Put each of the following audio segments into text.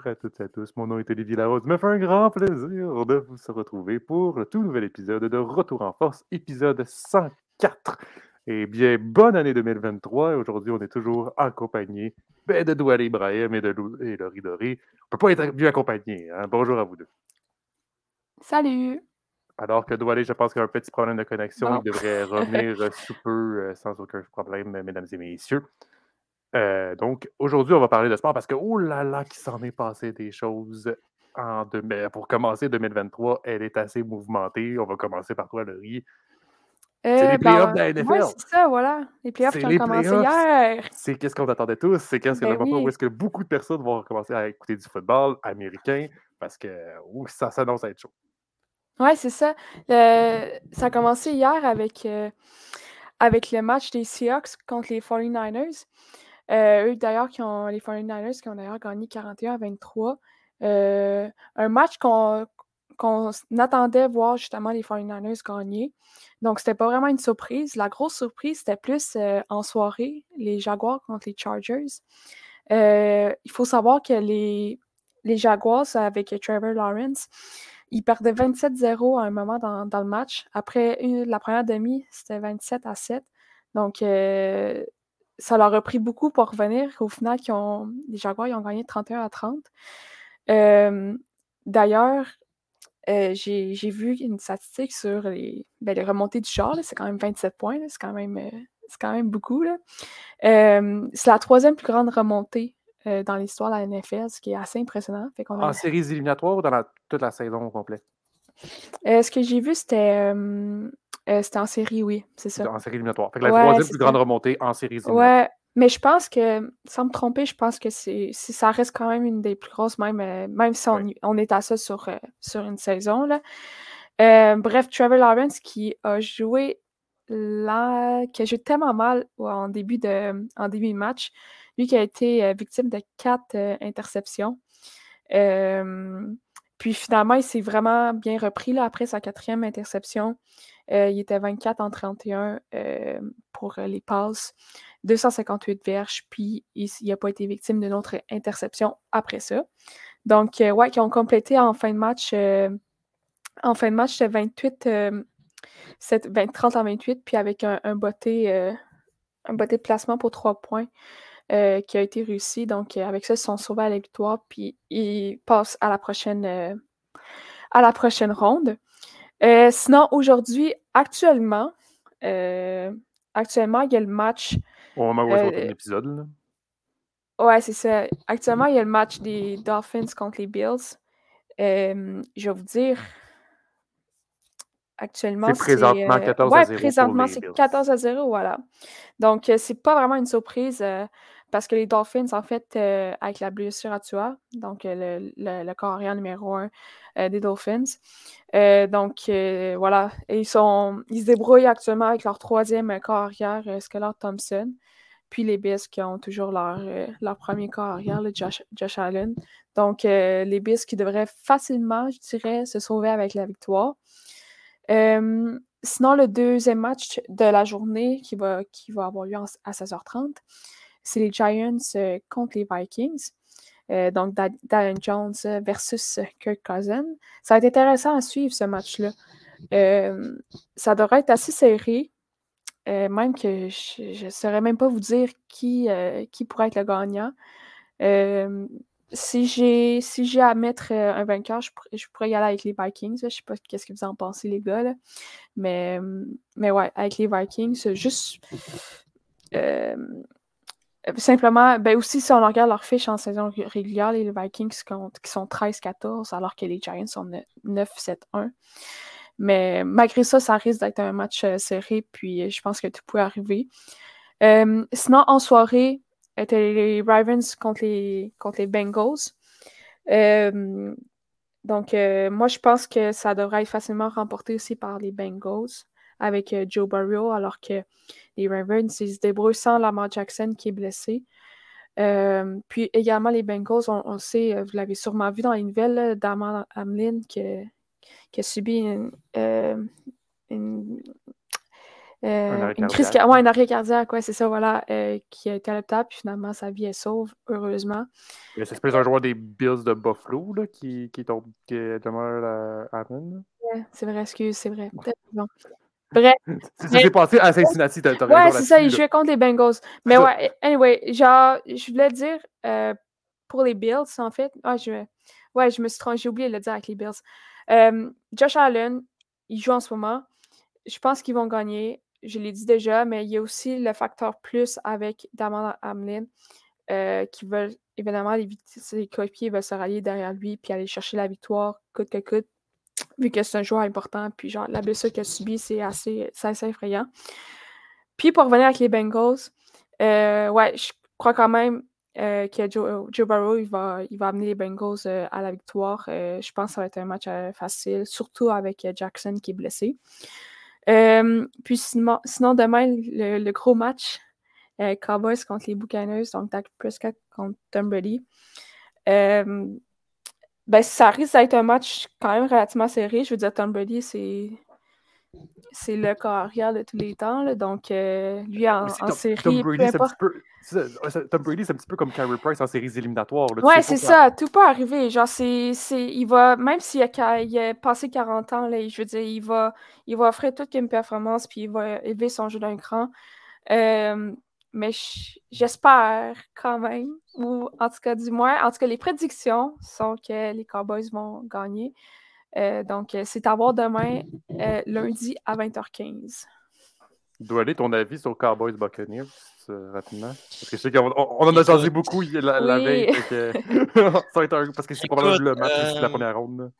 Bonjour à toutes et à tous, mon nom est Olivier Larose. Il me fait un grand plaisir de vous retrouver pour le tout nouvel épisode de Retour en force, épisode 104. Eh bien, bonne année 2023. Aujourd'hui, on est toujours accompagné ben, de Douala Ibrahim et de Lou et Laurie Doré. On ne peut pas être mieux accompagné. Hein? Bonjour à vous deux. Salut! Alors que Doualé, je pense qu'il y a un petit problème de connexion. Bon. Il devrait revenir euh, sous peu euh, sans aucun problème, mesdames et messieurs. Euh, donc, aujourd'hui, on va parler de sport parce que, oh là là, qu'il s'en est passé des choses. En deux- ben, pour commencer 2023, elle est assez mouvementée. On va commencer par toi, Laurie. Euh, les ben, playoffs de la NFL. Ouais, c'est ça, voilà. Les playoffs C'est qui ont commencé hier. C'est qu'est-ce qu'on attendait tous. C'est qu'est-ce que Ben moment oui. où est-ce que beaucoup de personnes vont commencer à écouter du football américain parce que ça s'annonce à être chaud. Ouais, c'est ça. Le- Ça a commencé hier avec, euh, avec le match des Seahawks contre les 49ers. Euh, eux, d'ailleurs, qui ont, les 49ers qui ont d'ailleurs gagné 41 à 23. Euh, un match qu'on qu'on attendait voir justement les 49ers gagner. Donc, c'était pas vraiment une surprise. La grosse surprise, c'était plus euh, en soirée, les Jaguars contre les Chargers. Il faut savoir que les, les Jaguars, avec Trevor Lawrence, ils perdaient 27-0 à un moment dans, dans le match. Après la première demi, c'était 27 à 7. Donc, ça leur a pris beaucoup pour revenir. Au final, ils ont- les Jaguars ils ont gagné 31 à 30. Euh, D'ailleurs, euh, j'ai vu une statistique sur les, ben, les remontées du char. C'est quand même 27 points. là. C'est quand, même, euh, c'est quand même beaucoup. Euh, c'est la troisième plus grande remontée dans l'histoire de la NFL, ce qui est assez impressionnant. Fait qu'on a- En séries éliminatoires ou dans la- toute la saison au complet? Ce que j'ai vu, c'était euh, c'était en série, oui, c'est ça. En. Fait que la Ouais, troisième plus ça. grande remontée en séries éliminatoires. Ouais, mais je pense que, sans me tromper, je pense que si ça reste quand même une des plus grosses, même, euh, même si on, Ouais. on est à ça sur, euh, sur une saison. Là. Bref, Trevor Lawrence qui a joué là, qui a joué tellement mal en début de, en début de match, lui qui a été victime de quatre interceptions. Puis finalement, il s'est vraiment bien repris là, après sa quatrième interception. Euh, il était 24 en 31 euh, pour euh, les passes, 258 verges, puis il n'a pas été victime d'une autre interception après ça. Donc, ouais, qui ont complété en fin de match. en fin de match, c'était 28, euh, c'était 20 30 à 28, puis avec un, un un de placement pour 3 points qui a été réussi. Donc, avec ça, ils sont sauvés à la victoire, puis ils passent à la prochaine, à la prochaine ronde. Sinon, aujourd'hui, actuellement, euh, actuellement, il y a le match. Au moment où Euh, tourne l'épisode. là. Ouais, c'est ça. Actuellement, il y a le match des Dolphins contre les Bills. Euh, je vais vous dire. Actuellement, C'est présentement euh, 14 à ouais, 0 pour présentement, c'est Bills. 14 à 0, voilà. Donc, euh, c'est pas vraiment une surprise euh, parce que les Dolphins, en fait, euh, avec la blessure à Tua, donc euh, le, le, le corps arrière numéro un euh, des Dolphins. euh, donc, euh, voilà. Et ils, sont, ils se débrouillent actuellement avec leur troisième corps arrière, euh, Thompson. Puis les Bills qui ont toujours leur, euh, leur premier corps arrière, le Josh, Allen. Donc, euh, les Bills qui devraient facilement, je dirais, se sauver avec la victoire. Euh, sinon, le deuxième match de la journée qui va, qui va avoir lieu à 16h30, c'est les Giants euh, contre les Vikings. Euh, donc, Da- Daniel Jones versus Kirk Cousin. Ça va être intéressant à suivre ce match-là. Euh, ça devrait être assez serré. euh, même que je ne saurais même pas vous dire qui, qui pourrait être le gagnant. Si j'ai si à mettre un vainqueur, je, je pourrais y aller avec les Vikings. Je sais pas qu'est-ce que vous en pensez, les gars. là. Mais, mais ouais, avec les Vikings, juste. Euh, simplement, ben aussi, si on regarde leur fiche en saison ré- régulière, les Vikings qui sont 13-14, alors que les Giants sont 9-7-1. Mais malgré ça, ça risque d'être un match euh, serré, puis euh, je pense que tout peut arriver. Sinon, en soirée, étaient les Ravens contre les, Bengals. Donc, moi, je pense que ça devrait être facilement remporté aussi par les Bengals avec euh, Joe Burrow, alors que les Ravens, ils se débrouillent sans Lamar Jackson qui est blessé. Euh, puis également, les Bengals, on, on sait, euh, vous l'avez sûrement vu dans les nouvelles, là, Damar Hamlin qui, qui a subi une, euh, une- Euh, une crise, cardiaque. Ouais, une arrêt cardiaque, ouais, c'est ça, voilà, qui a été à l'hôpital, puis finalement, sa vie est sauve, heureusement. C'est plus un joueur des Bills de Buffalo là, qui, qui, tombe, qui demeure à Amen. Ouais, c'est vrai, excuse, c'est vrai. Bon. Bref. C'est passé à Cincinnati, t'as. Ouais, c'est ça, il jouait contre les Bengals. Mais ouais, anyway, genre, je voulais dire, euh, pour les Bills, en fait, ah, je, ouais, je me suis trompée, j'ai oublié de le dire avec les Bills. Josh Allen, il joue en ce moment. Je pense qu'ils vont gagner je l'ai dit déjà, mais il y a aussi le facteur plus avec Damon Hamlin euh, qui veulent, évidemment, les, ses coéquipiers veulent se rallier derrière lui puis aller chercher la victoire coûte que coûte, vu que c'est un joueur important. Puis, genre, la blessure qu'il a subie, c'est assez, assez, effrayant. Puis, pour revenir avec les Bengals, euh, ouais, je crois quand même euh, que Joe, Joe, Barrow, il va, il va amener les Bengals à la victoire. je pense que ça va être un match facile, surtout avec Jackson qui est blessé puis sinon, demain, le, gros match, euh, Cowboys contre les Buccaneers, donc Dak Prescott contre Tom Brady. Ben, ça risque d'être un match quand même relativement serré. Je veux dire, Tom Brady, c'est c'est le carrière de tous les temps. Là, donc, euh, lui, en, série, Tom Brady, peu Tom Brady, c'est un petit peu comme Carey Price en séries éliminatoires. Là, ouais, c'est ça. Tout peut arriver. Genre, c'est, il va, même s'il a, il a passé 40 ans, là, je veux dire, il va, il va offrir toute une performance, puis il va élever son jeu d'un cran. Euh, mais j'espère quand même, ou en tout cas, du moins, en tout cas, les prédictions sont que les Cowboys vont gagner. Euh, donc, euh, c'est à voir demain, euh, lundi à 20h15. Doit aller ton avis sur Cowboys Buccaneers rapidement? Parce que je sais qu'on on en a changé beaucoup la, veille. parce que c'est probablement le match de la première ronde.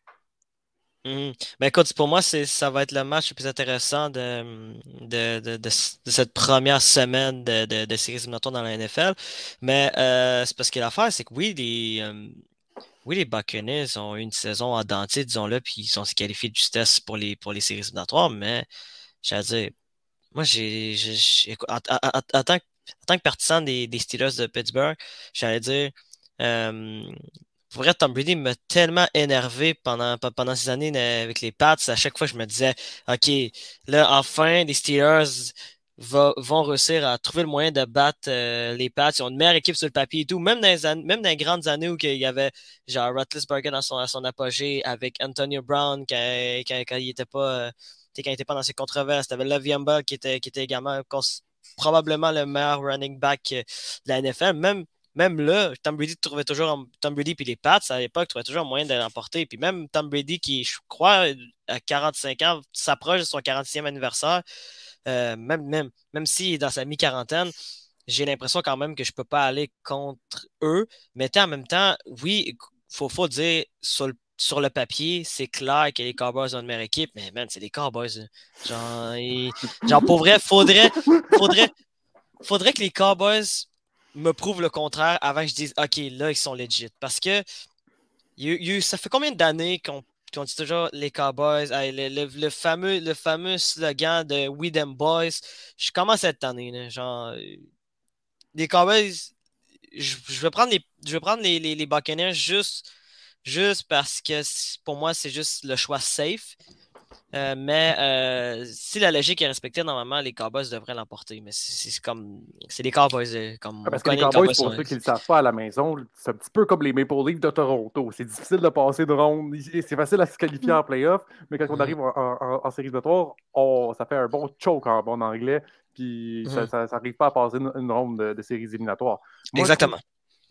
Mhm. Mais écoute, pour moi, ça va être le match le plus intéressant de, de, de, cette première semaine de, séries éliminatoires dans la NFL. Mais c'est parce que l'affaire, c'est que oui, les, oui, les Buccaneers ont eu une saison en dentier, disons-le, puis ils ont se qualifiés de justesse pour les, pour les séries éliminatoires, mais j'allais dire, moi, j'ai, en, tant que, partisan des, Steelers de Pittsburgh, j'allais dire, euh, pour vrai, Tom Brady m'a tellement énervé pendant, pendant ces années avec les Pats. À chaque fois, je me disais, OK, là, enfin, les Steelers vont réussir à trouver le moyen de battre euh, les Pats. Ils ont une meilleure équipe sur le papier et tout. Même dans les, même dans les grandes années où il y avait genre Roethlisberger dans son, à son apogée avec Antonio Brown quand, quand, il était pas euh, quand pas dans ses controverses. T'avais Bell qui était, qui était également probablement le meilleur running back euh, de la NFL. Même, même là, Tom Brady trouvait toujours Tom Brady puis les Pats à l'époque trouvaient toujours un moyen de l'emporter. Puis même Tom Brady qui, je crois, à 45 ans, s'approche de son 46e anniversaire. Euh, même, même, même s'il est dans sa mi-quarantaine, j'ai l'impression quand même que je ne peux pas aller contre eux. Mais en même temps, oui, il faut, faut dire sur le, sur le papier, c'est clair que les Cowboys ont une meilleure équipe, mais man, c'est les Cowboys. Genre, genre, pour vrai, faudrait, faudrait, faudrait que les Cowboys me prouvent le contraire avant que je dise OK, là, ils sont legit. Parce que ça fait combien d'années qu'on on dit toujours les Cowboys, le, fameux, le fameux slogan de We Them Boys. Je commence cette année. genre, les Cowboys, je, vais prendre les, je vais prendre les, les, les juste, juste parce que pour moi, c'est juste le choix safe. Euh, mais euh, si la logique est respectée, normalement, les Cowboys devraient l'emporter. Mais c'est comme. C'est les Cowboys. Euh, comme parce que les Cowboys, pour ceux qui ne le savent pas à la maison, c'est un petit peu comme les Maple Leafs de Toronto. C'est difficile de passer de ronde. C'est facile à se qualifier en playoff, mais quand on mm-hmm. arrive en, en, série éliminatoire, oh, ça fait un bon choke en bon anglais. Puis ça n'arrive mm-hmm. pas à passer une, ronde de, de, séries éliminatoires. Exactement.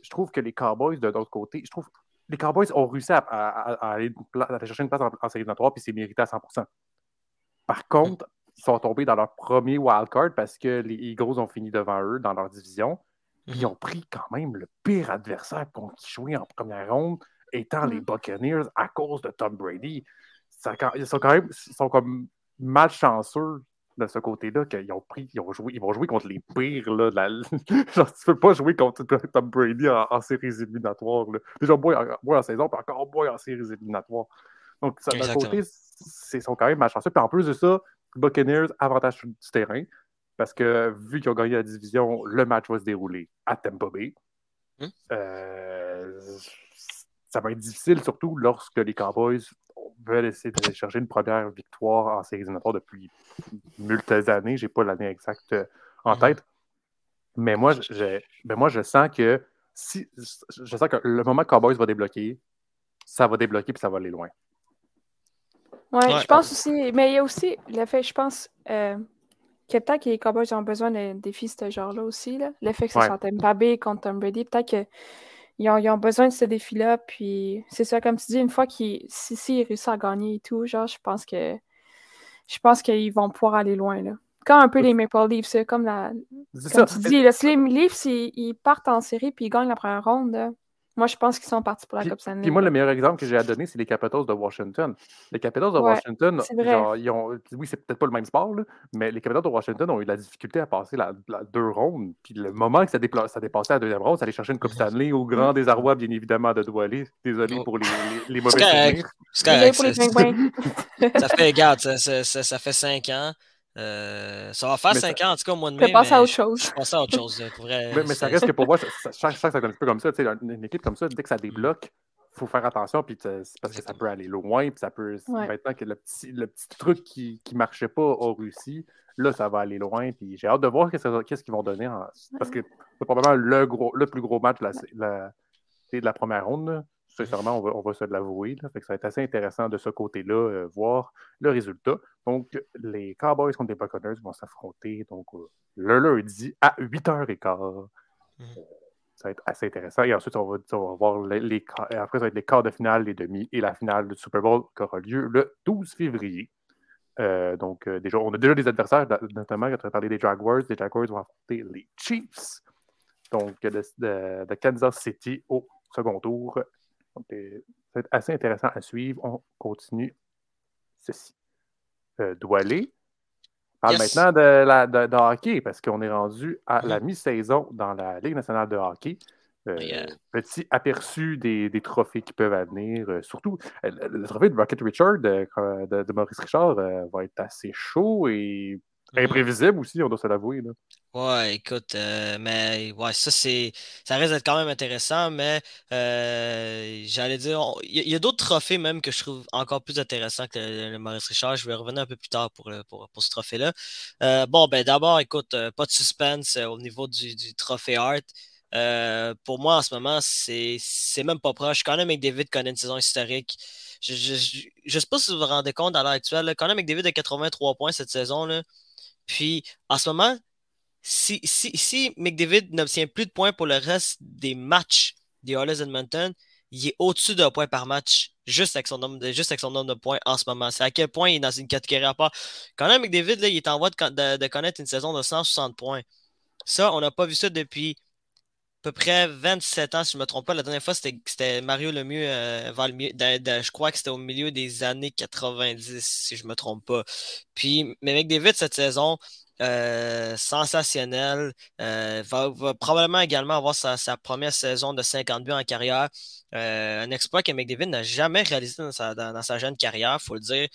Je trouve, que les Cowboys, de l'autre côté, je trouve les Cowboys ont réussi à, aller, chercher une place en, série éliminatoire, puis c'est mérité à 100% Par contre, ils sont tombés dans leur premier wildcard parce que les Eagles ont fini devant eux dans leur division. Puis ils ont pris quand même le pire adversaire qui jouait en première ronde, étant les mm. Buccaneers à cause de Tom Brady. ils sont quand même ils sont comme malchanceux de ce côté-là qu'ils ont pris, ils, ont joué, ils vont jouer contre les pires. Là, la... Genre, tu peux pas jouer contre Tom Brady en, séries éliminatoires. Là. Déjà, moins en, en, saison, puis encore moins en séries éliminatoires. Donc, d'un côté, ils sont quand même malchanceux. Puis en plus de ça, Buccaneers, avantage du terrain. Parce que vu qu'ils ont gagné la division, le match va se dérouler à Tampa Bay. Hum? Euh, ça va être difficile, surtout lorsque les Cowboys veulent essayer d'aller chercher une première victoire en séries éliminatoires depuis multiples années. Je n'ai pas l'année exacte euh, en mm-hmm. tête. Mais moi, je, ben moi, je sens que si je sens que le moment que Cowboys va débloquer, ça va débloquer puis ça va aller loin. Oui, ouais, je pense aussi. Mais il y a aussi l'effet, je pense, euh, que peut-être que les Cowboys ont besoin de défis de ce genre-là aussi. L'effet que ce soit Mbappé contre Tom Brady, peut-être ont, ils ont, besoin de ce défi-là. Puis c'est ça, comme tu dis, une fois qu'ils si, réussissent à gagner et tout, genre, je pense que je pense qu'ils vont pouvoir aller loin. Là. Comme un peu les Maple Leafs, comme, la, comme tu dis, là, si les Leafs ils, partent en série puis ils gagnent la première ronde, moi, je pense qu'ils sont partis pour la Coupe Stanley. Puis moi, le meilleur exemple que j'ai à donner, c'est les Capitals de Washington. Les Capitals de Washington, genre, ils ont, oui, c'est peut-être pas le même sport, mais les Capitals de Washington ont eu de la difficulté à passer la, deux rondes. Puis le moment que ça, ça dépassait la deuxième ronde, ça allait chercher une Coupe Stanley au grand désarroi, bien évidemment, de Doualé. Désolé oh. pour les, les, mauvais souvenirs. C'est pour les ça fait, regarde, ça, ça, ça fait cinq ans. Euh, ça va faire 5 ans, en tout cas, au mois de mai. Je passe à autre chose. Je passe à autre chose. mais, ça reste que pour moi, chaque fois que ça donne un peu comme ça. Une équipe comme ça, dès que ça débloque, il faut faire attention, puis parce que ça peut aller loin, puis ça peut. Maintenant que le petit, le petit truc qui ne marchait pas a réussi, là, ça va aller loin, puis j'ai hâte de voir qu'est-ce qu'ils vont donner. Parce que c'est probablement le, gros, le plus gros match de la, de la première ronde sincèrement, on va, on va se l'avouer. Ça va être assez intéressant de ce côté-là, euh, voir le résultat. Donc, les Cowboys contre les Buccaneers vont s'affronter donc, euh, le lundi à 8h15. Mm. Ça va être assez intéressant. Et ensuite, on va, voir les, après, ça va être les quarts de finale, les demi et la finale du Super Bowl qui aura lieu le 12 février. Euh, donc, déjà, on a déjà des adversaires, notamment quand on a parlé des Jaguars. Les Jaguars vont affronter les Chiefs, donc de Kansas City au second tour ça va être assez intéressant à suivre. On continue ceci. Euh, Doualé parle maintenant de, la, de, hockey parce qu'on est rendu à la mm-hmm. mi-saison dans la Ligue nationale de hockey. Euh, petit aperçu des, trophées qui peuvent venir. Euh, surtout, le, trophée de Rocket Richard de, de Maurice Richard va être assez chaud et. Imprévisible aussi, on doit se l'avouer. Ouais, écoute, euh, mais ouais, ça c'est. Ça risque d'être quand même intéressant, mais euh, j'allais dire. Il y a, d'autres trophées même que je trouve encore plus intéressants que le, Maurice Richard. Je vais revenir un peu plus tard pour, pour, pour ce trophée-là. Euh, bon, ben d'abord, écoute, pas de suspense au niveau du, du trophée Art. pour moi, en ce moment, c'est même pas proche. Quand même, McDavid connaît une saison historique. Je ne sais pas si vous vous rendez compte à l'heure actuelle. Quand même, McDavid a 83 points cette saison. Là. Puis, en ce moment, si, si, si McDavid n'obtient plus de points pour le reste des matchs des Oilers Edmonton, il est au-dessus d'un point par match, juste avec, son nombre de, juste avec son nombre de points en ce moment. C'est à quel point il est dans une catégorie à part. Quand même, McDavid, là, il est en voie de, connaître une saison de 160 points. Ça, on n'a pas vu ça depuis peu près 27 ans, si je ne me trompe pas. La dernière fois, c'était Mario Lemieux, euh, je crois que c'était au milieu des années 90, si je ne me trompe pas. Puis, mais avec David, cette saison, euh, sensationnel. Euh, va, probablement également avoir sa, première saison de 50 buts en carrière. Un exploit que McDavid n'a jamais réalisé dans sa, jeune carrière, il faut le dire.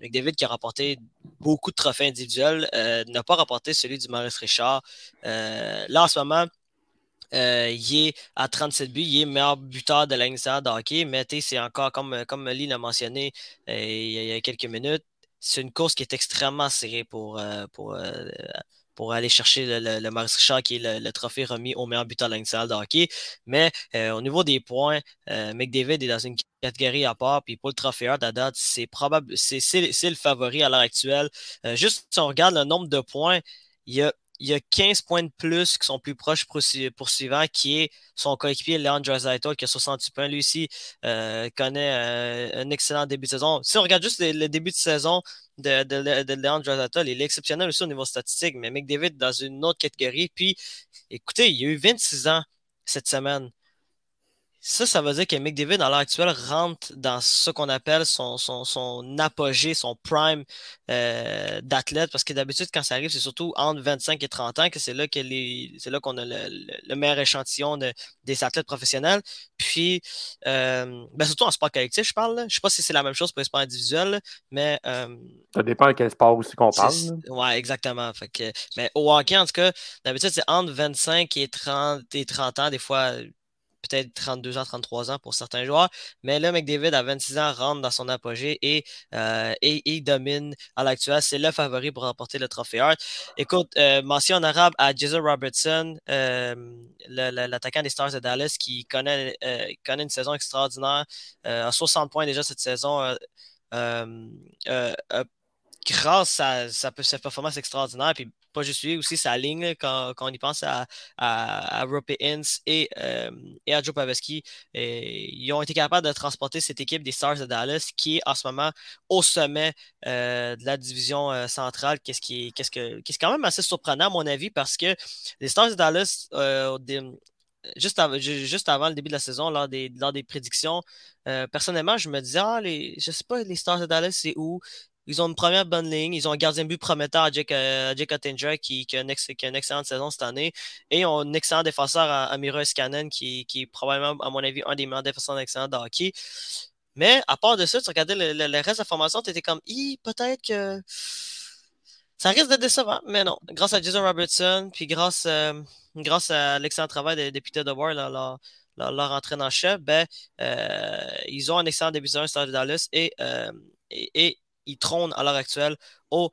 McDavid qui a remporté beaucoup de trophées individuels, euh, n'a pas remporté celui du Maurice Richard. Euh, là, en ce moment, euh, il est à 37 buts, il est meilleur buteur de la de hockey, mais c'est encore, comme, comme Lee l'a mentionné il y, a, quelques minutes, c'est une course qui est extrêmement serrée pour, pour, pour aller chercher le, le, Richard, qui est le, trophée remis au meilleur buteur de la. Mais au niveau des points, McDavid est dans une catégorie à part. Puis pour le trophée à date, c'est probable, c'est le favori à l'heure actuelle. Euh, juste si on regarde le nombre de points, il y a, il y a 15 points de plus qui sont plus proches poursuivant, qui est son coéquipier Leon Draisaitl, qui a 68 points. Lui aussi euh, connaît euh, un excellent début de saison. Si on regarde juste le, début de saison de, de, Draisaitl, il est exceptionnel aussi au niveau statistique, mais McDavid dans une autre catégorie. Puis, écoutez, il a eu 26 ans cette semaine. Ça, ça veut dire que McDavid, à l'heure actuelle, rentre dans ce qu'on appelle son, son, son, apogée, son prime euh, d'athlète, parce que d'habitude, quand ça arrive, c'est surtout entre 25 et 30 ans que c'est là que c'est là qu'on a le, meilleur échantillon des athlètes professionnels. Puis, euh, ben surtout en sport collectif, je parle. Là. Je sais pas si c'est la même chose pour les sports individuels, mais. Euh, ça dépend de quel sport aussi qu'on parle. Ouais, exactement. Fait que, mais au hockey, en tout cas, d'habitude, c'est entre 25 et 30, et 30 ans, des fois peut-être 32 ans, 33 ans pour certains joueurs. Mais là, McDavid, à 26 ans, rentre dans son apogée et, et, il domine à l'actuel. C'est le favori pour remporter le trophée Hart. Écoute, mention en arabe à Jason Robertson, l'attaquant des Stars de Dallas, qui connaît, connaît une saison extraordinaire, à 60 points déjà cette saison. Euh, euh, euh, grâce à sa, performance extraordinaire, pas juste lui, aussi sa ligne, quand, on y pense à, à, à et, et, à Joe Paveski, ils ont été capables de transporter cette équipe des Stars de Dallas qui est en ce moment au sommet de la division centrale, qu'est-ce qui, qu'est-ce que, est quand même assez surprenant à mon avis parce que les Stars de Dallas, juste, juste avant le début de la saison, lors des, lors des prédictions, euh, personnellement, je me disais, ah, les, je sais pas, les Stars de Dallas, c'est où? Ils ont une première bonne ligne. Ils ont un gardien de but prometteur à Jake, euh, qui, qui, a une excellente saison cette année. Et ils ont un excellent défenseur à, à Miro qui, est probablement, à mon avis, un des meilleurs défenseurs excellents de hockey. Mais à part de ça, tu regardais le, reste de la formation, tu étais comme, peut-être que ça risque d'être décevant, mais non. Grâce à Jason Robertson, puis grâce, euh, grâce à l'excellent travail de, Peter DeWar, leur, leur, entraîneur en chef, ben, euh, ils ont un excellent début de saison, de Dallas, euh, et, ils trônent à l'heure actuelle au,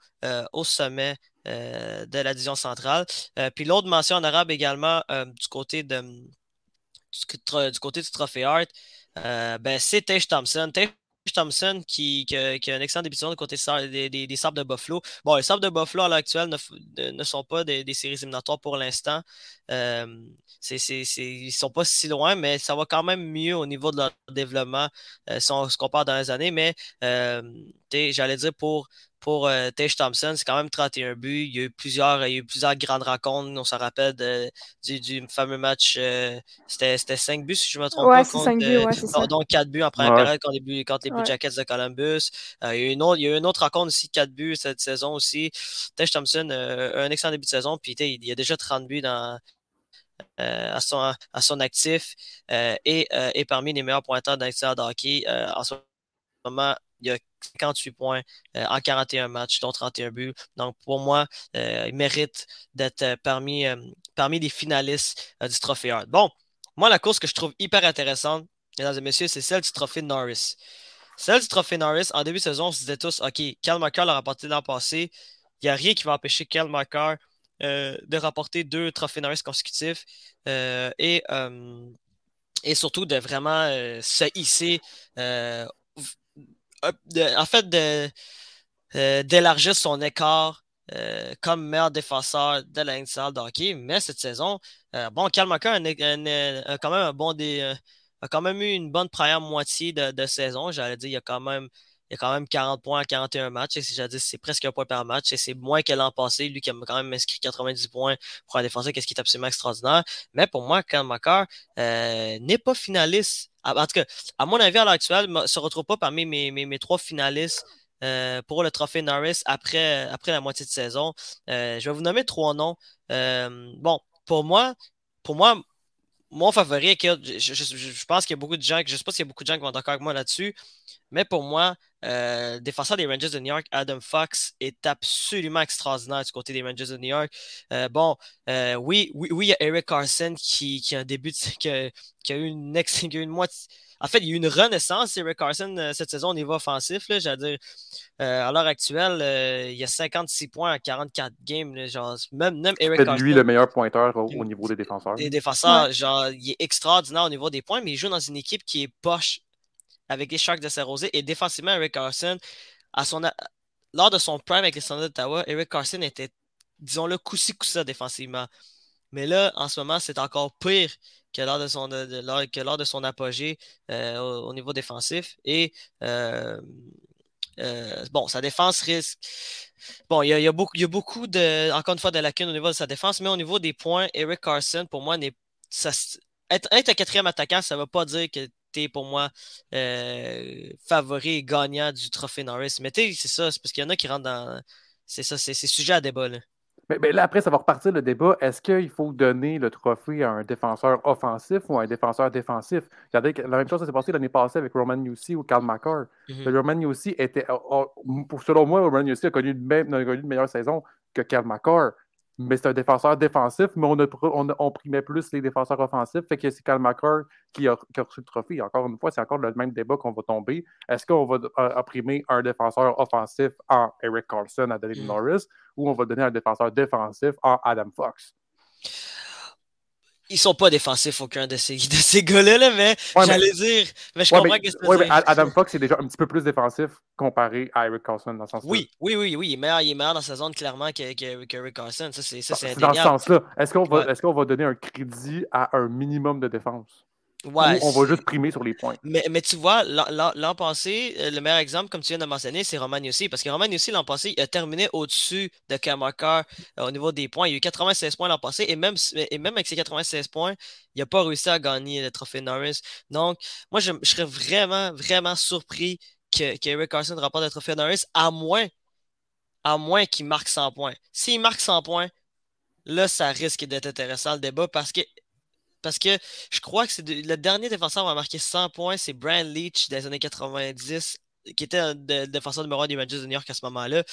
au sommet de la division centrale. puis l'autre mention en arabe également du côté de du, côté du trophée Hart, ben, c'est Tage Thompson. Thompson qui, qui, a, un excellent début de saison côté des, des, Sables de Buffalo. Bon, les Sables de Buffalo à l'heure actuelle ne, ne, sont pas des, séries éliminatoires pour l'instant. Euh, ils ne sont pas si loin, mais ça va quand même mieux au niveau de leur développement euh, si on se compare dans les années. Mais euh, j'allais dire pour pour euh, Thompson, c'est quand même 31 buts. Il y a eu plusieurs, il y a eu plusieurs grandes rencontres. On se rappelle du, du, fameux match. Euh, c'était 5 buts, si je me trompe ouais, pas. Contre, 5 buts, ouais, ça. Donc 4 buts en première période contre les, contre les Blue Jackets de Columbus. Euh, il, y a eu une autre, il y a eu une autre rencontre aussi, 4 buts cette saison aussi. Tej Thompson, euh, un excellent début de saison. Puis il y a déjà 30 buts dans, à, son, à son actif euh, et est parmi les meilleurs pointeurs d'un de hockey en ce moment il a 58 points euh, en 41 matchs, dont 31 buts. Donc, pour moi, euh, il mérite d'être euh, parmi, parmi les finalistes du trophée Hart. Bon, moi, la course que je trouve hyper intéressante, mesdames et messieurs, c'est celle du trophée Norris. Celle du trophée Norris, en début de saison, on se disait tous, OK, Cal McCarr l'a rapporté l'an passé. Il n'y a rien qui va empêcher Cal McCarr de rapporter deux trophées Norris consécutifs. et et surtout de vraiment se hisser en fait, euh, d'élargir son écart euh, comme meilleur défenseur de la salle de. Mais cette saison, euh, bon, Cal a, quand même bon a quand même eu une bonne première moitié de, saison. J'allais dire, il y a quand même il y a quand même 40 points à 41 matchs. Et c'est presque un point par match. Et c'est moins que l'an passé. Lui qui a quand même inscrit 90 points pour un défenseur, qu'est-ce qui est absolument extraordinaire. Mais pour moi, Cal n'est pas finaliste en tout cas, à mon avis, à l'heure actuelle, ne se retrouve pas parmi mes, mes, trois finalistes euh, pour le trophée Norris après, après la moitié de saison. Euh, je vais vous nommer trois noms. Euh, bon, pour moi, pour moi, mon favori, je, je, pense qu'il y a beaucoup de gens, je ne sais pas s'il y a beaucoup de gens qui vont être d'accord avec moi là-dessus, mais pour moi, euh, défenseur des Rangers de New York, Adam Fox, est absolument extraordinaire du côté des Rangers de New York. Euh, bon, euh, oui, oui, oui, il y a Eric Carson qui, qui a un début, qui, a, qui, a, eu une, ex, qui a eu une moitié. En fait, il y a eu une renaissance, Eric Carson, euh, cette saison au niveau offensif. Là, dire, euh, à l'heure actuelle, euh, il y a 56 points à 44 games. Là, genre, même, même Eric Carson. lui le meilleur pointeur au, niveau des défenseurs. Des défenseurs, genre, il est extraordinaire au niveau des points, mais il joue dans une équipe qui est poche avec les Sharks de Saint-Rosé. Et défensivement, Eric Carson, à son, lors de son prime avec les Standards d'Ottawa, Eric Carson était, disons-le, coup-ci, coup-ça défensivement. Mais là, en ce moment, c'est encore pire que lors de son, que lors de son apogée euh, au, niveau défensif. Et euh, euh, bon, sa défense risque. Bon, il y, a, beaucoup, il y a beaucoup de, encore une fois, de lacunes au niveau de sa défense, mais au niveau des points, Eric Carson, pour moi, n'est. être, être un quatrième attaquant, ça ne veut pas dire que pour moi favori et gagnant du trophée Norris. Mais tu sais, c'est ça, c'est parce qu'il y en a qui rentrent dans. C'est ça, c'est sujet à débat. Là. Mais, là, après, ça va repartir le débat. Est-ce qu'il faut donner le trophée à un défenseur offensif ou à un défenseur défensif? Regardez, la même chose s'est passée l'année passée avec Roman Yussi ou Karl McCarr. Mm-hmm. Roman Yussi était, selon moi, Roman Yussi a connu, une, a connu une meilleure saison que Karl McCarr. Mais c'est un défenseur défensif, mais on, a, on, primait plus les défenseurs offensifs. Fait que c'est Cal McCarr qui a, reçu le trophée. Encore une fois, c'est encore le même débat qu'on va tomber. Est-ce qu'on va opprimer un défenseur offensif en Eric Carlson à David mm. Norris ou on va donner un défenseur défensif en Adam Fox? Ils sont pas défensifs, aucun de ces, de ces gars-là, mais j'allais dire. Mais je comprends que c'est. Ouais, Adam Fox est déjà un petit peu plus défensif comparé à Eric Carlson dans ce sens-là. Oui, oui, oui, oui. Il est meilleur, il est meilleur dans sa zone, clairement, qu'Eric que, Carlson. Ça, c'est C'est dans ce sens-là. Est-ce qu'on va, est qu'on va donner un crédit à un minimum de défense? On va juste primer sur les points. Mais, mais tu vois, l'an passé, euh, le meilleur exemple, comme tu viens de mentionner, c'est Roman Yossi. Parce que Roman Yossi, l'an passé, il a terminé au-dessus de Kamakar euh, au niveau des points. Il a eu 96 points l'an passé. Et même, et même avec ses 96 points, il n'a pas réussi à gagner le trophée Norris. Donc, moi, je, serais vraiment, vraiment surpris qu'Eric Carson remporte le trophée Norris, à moins, à moins qu'il marque 100 points. S'il marque 100 points, là, ça risque d'être intéressant le débat parce que parce que je crois que c'est le dernier défenseur à marquer 100 points, c'est Brian Leach des années 90, qui était le défenseur numéro 1 des Rangers de New York à ce moment-là,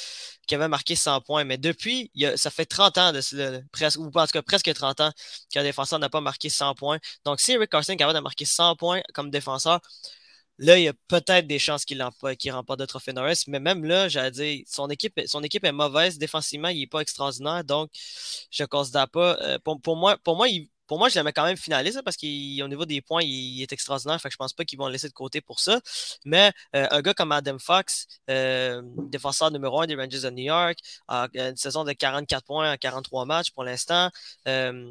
qui avait marqué 100 points. Mais depuis, ça fait 30 ans, de, presque, ou en tout cas presque 30 ans, qu'un défenseur n'a pas marqué 100 points. Donc, si Eric Carson est capable de marquer 100 points comme défenseur, Là, il y a peut-être des chances qu'il qu remporte de trophée Norris, mais même là, j'allais dire, son équipe, son équipe est mauvaise. Défensivement, il n'est pas extraordinaire, donc je ne considère pas. Euh, pour, moi, pour moi il, pour moi, je l'aimais quand même finaliste parce qu'au niveau des points, il, est extraordinaire. Fait que je pense pas qu'ils vont le laisser de côté pour ça. Mais euh, un gars comme Adam Fox, euh, défenseur numéro 1 des Rangers de New York, a une saison de 44 points en 43 matchs pour l'instant. Euh,